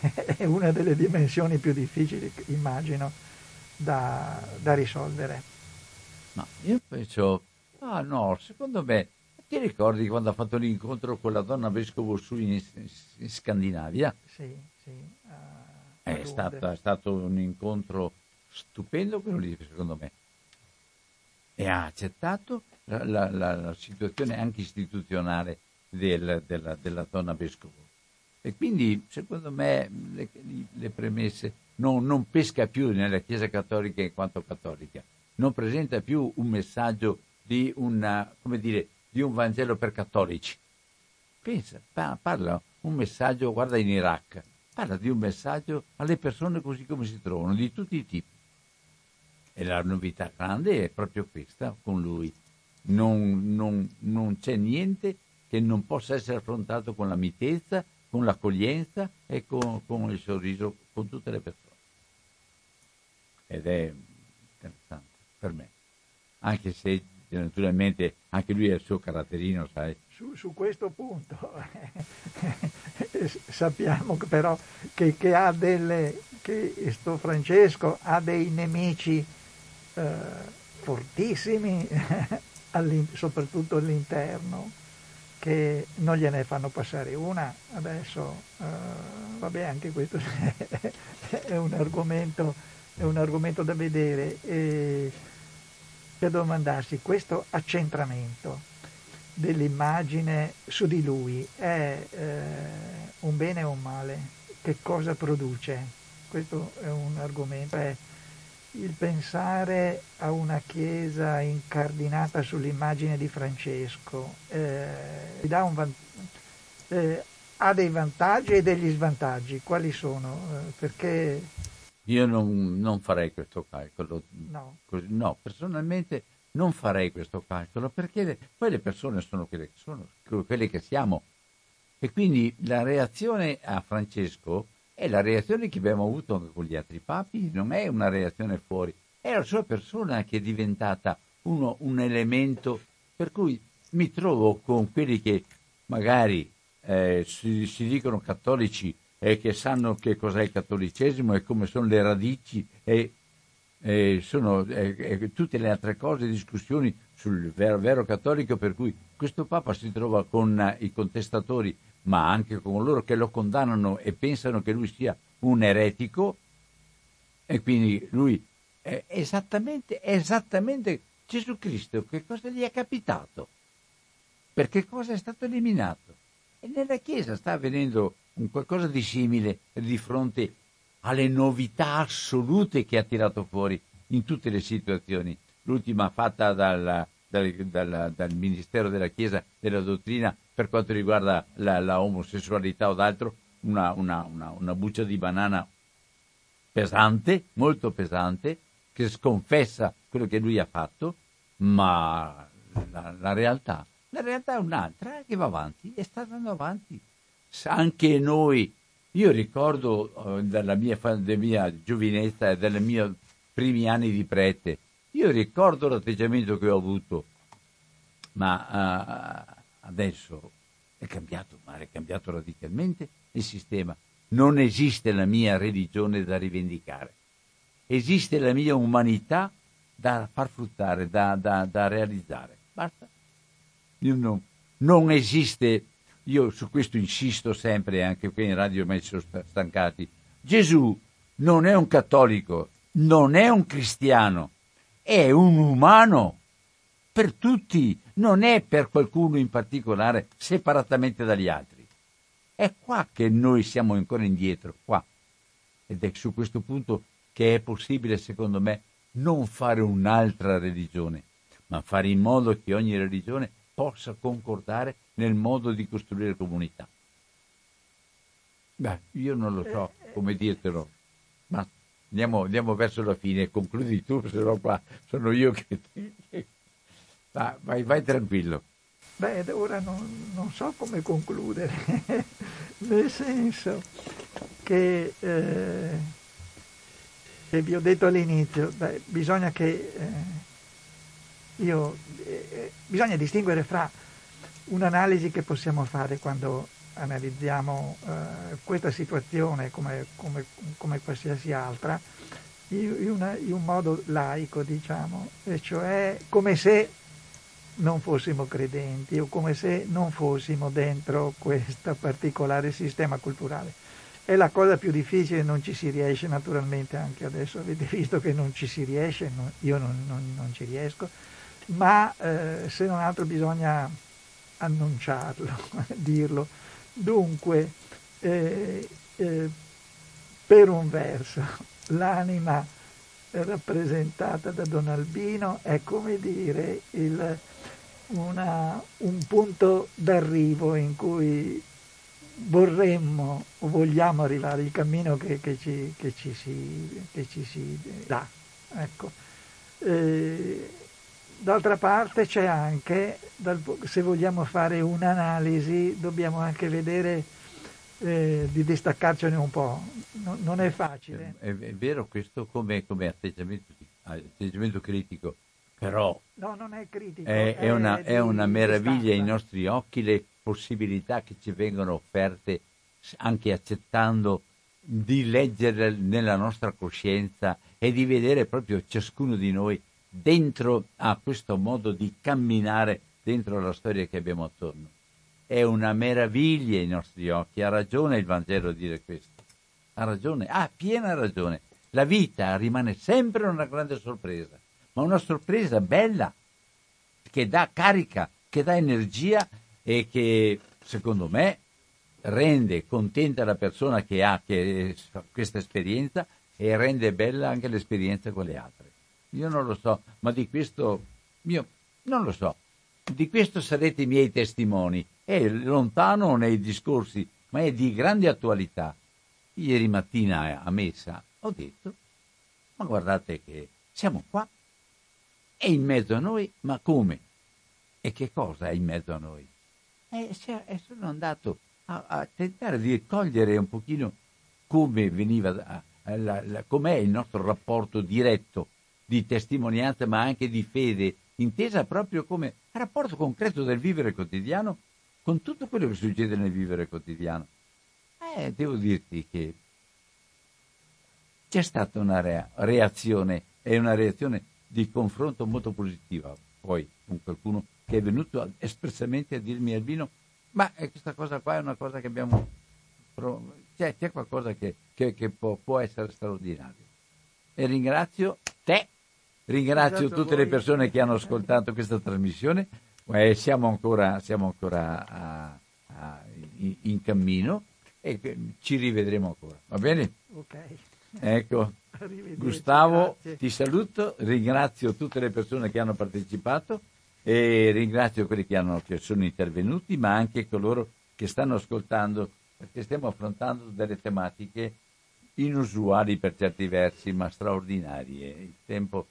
è una delle dimensioni più difficili, immagino, da, da risolvere. Ma io penso, ah no, secondo me, ti ricordi quando ha fatto l'incontro con la donna vescovo su in, in Scandinavia? Sì, sì. Uh, è, stato, è stato un incontro stupendo quello lì, secondo me. E ha accettato la, la, la, la situazione anche istituzionale del, della, della donna vescovo. E quindi, secondo me, le, le premesse non, non, pesca più nella Chiesa cattolica in quanto cattolica, non presenta più un messaggio di, una, dire, di un Vangelo per cattolici. Pensa, parla un messaggio, guarda in Iraq, parla di un messaggio alle persone così come si trovano, di tutti i tipi. E la novità grande è proprio questa con lui. Non, non, non c'è niente che non possa essere affrontato con la mitezza con l'accoglienza e con, con, il sorriso con tutte le persone. Ed è interessante per me, anche se naturalmente anche lui ha il suo caratterino, sai. Su, su questo punto sappiamo però che, che, ha delle, che sto Francesco ha dei nemici eh, fortissimi, soprattutto all'interno che non gliene fanno passare una, adesso uh, vabbè anche questo è un argomento, è un argomento da vedere e per domandarsi questo accentramento dell'immagine su di lui è eh, un bene o un male? Che cosa produce? Questo è un argomento. È, il pensare a una chiesa incardinata sull'immagine di Francesco eh, van- eh, ha dei vantaggi e degli svantaggi. Quali sono? Eh, perché... Io non, non, farei questo calcolo. No. No, personalmente non farei questo calcolo perché le, poi le persone sono quelle che sono, quelle che siamo. E quindi la reazione a Francesco è la reazione che abbiamo avuto anche con gli altri papi, non è una reazione fuori, è la sua persona che è diventata uno, un elemento per cui mi trovo con quelli che magari eh, si, si, dicono cattolici e che sanno che cos'è il cattolicesimo e come sono le radici e, e sono e, tutte le altre cose, discussioni sul vero, vero cattolico, per cui questo Papa si trova con i contestatori ma anche con loro che lo condannano e pensano che lui sia un eretico e quindi lui è esattamente, esattamente Gesù Cristo, che cosa gli è capitato? Per che cosa è stato eliminato? E nella Chiesa sta avvenendo un qualcosa di simile di fronte alle novità assolute che ha tirato fuori in tutte le situazioni. L'ultima fatta dal, dal, dal, dal Ministero della Chiesa della Dottrina per quanto riguarda la, la omosessualità o d'altro, una, una, una, una buccia di banana pesante, molto pesante, che sconfessa quello che lui ha fatto, ma la, la, realtà, la realtà è un'altra che va avanti e sta andando avanti. Anche noi, io ricordo eh, della, mia, mia giovinezza e dei miei primi anni di prete, io ricordo l'atteggiamento che ho avuto, ma uh, adesso è cambiato, ma è cambiato radicalmente il sistema. Non esiste la mia religione da rivendicare, esiste la mia umanità da far fruttare, da, da, da realizzare. Basta. Non, non, esiste, io su questo insisto sempre, anche qui in radio ormai sono stancati. Gesù non è un cattolico, non è un cristiano, è un umano per tutti, non è per qualcuno in particolare separatamente dagli altri. È qua che noi siamo ancora indietro, qua. Ed è su questo punto che è possibile, secondo me, non fare un'altra religione, ma fare in modo che ogni religione possa concordare nel modo di costruire comunità. Beh, io non lo so come dirtelo, ma andiamo, andiamo verso la fine, concludi tu, se no qua sono io che... Va, vai, vai tranquillo. Beh, ora non, non, so come concludere. nel senso che, eh, che vi ho detto all'inizio, beh, bisogna che eh, io, eh, bisogna distinguere fra un'analisi che possiamo fare quando analizziamo eh, questa situazione come, come, come, qualsiasi altra in, una, in un modo laico, diciamo, e cioè come se non fossimo credenti o come se non fossimo dentro questo particolare sistema culturale. È la cosa più difficile, non ci si riesce naturalmente anche adesso, avete visto che non ci si riesce, no, io non, non, non, ci riesco, ma eh, se non altro bisogna annunciarlo, dirlo. Dunque, eh, eh, per un verso, l'anima rappresentata da Don Albino è come dire il, una, un punto d'arrivo in cui vorremmo o vogliamo arrivare, il cammino che, che, ci, che, ci, si, che ci, si, dà. Ecco. Eh, d'altra parte c'è anche, se vogliamo fare un'analisi, dobbiamo anche vedere eh, di distaccarcene un po'. No, non è facile. È, è vero questo come, come atteggiamento, atteggiamento, critico, però no, non è, critico, è, è una, è una meraviglia ai nostri occhi le possibilità che ci vengono offerte anche accettando di leggere nella nostra coscienza e di vedere proprio ciascuno di noi dentro a questo modo di camminare dentro la storia che abbiamo attorno è una meraviglia ai nostri occhi. Ha ragione il Vangelo a dire questo. Ha ragione, ha piena ragione. La vita rimane sempre una grande sorpresa, ma una sorpresa bella, che dà carica, che dà energia e che, secondo me, rende contenta la persona che ha che, questa esperienza e rende bella anche l'esperienza con le altre. Io non lo so, ma di questo, io non lo so, di questo sarete i miei testimoni è lontano nei discorsi, ma è di grande attualità. Ieri mattina a messa ho detto, ma guardate che siamo qua, è in mezzo a noi, ma come? E che cosa è in mezzo a noi? E sono andato a, a tentare di cogliere un pochino come veniva, com'è il nostro rapporto diretto di testimonianza, ma anche di fede, intesa proprio come rapporto concreto del vivere quotidiano con tutto quello che succede nel vivere quotidiano. Eh, devo dirti che c'è stata una reazione e una reazione di confronto molto positiva. Poi con qualcuno che è venuto espressamente a dirmi Albino ma questa cosa qua è una cosa che abbiamo cioè, c'è qualcosa che, che, che può, può, essere straordinario. E ringrazio te. Ringrazio tutte le persone che hanno ascoltato questa trasmissione. Eh, siamo ancora, siamo ancora a, a, in, in, cammino e ci rivedremo ancora, va bene? Ok. Ecco, Gustavo, grazie. ti saluto, ringrazio tutte le persone che hanno partecipato e ringrazio quelli che, hanno, che sono intervenuti, ma anche coloro che stanno ascoltando, perché stiamo affrontando delle tematiche inusuali per certi versi, ma straordinarie. Il tempo,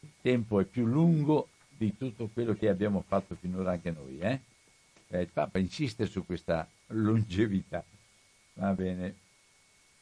il tempo è più lungo di tutto quello che abbiamo fatto finora anche noi. Eh? Eh, il Papa insiste su questa longevità. Va bene.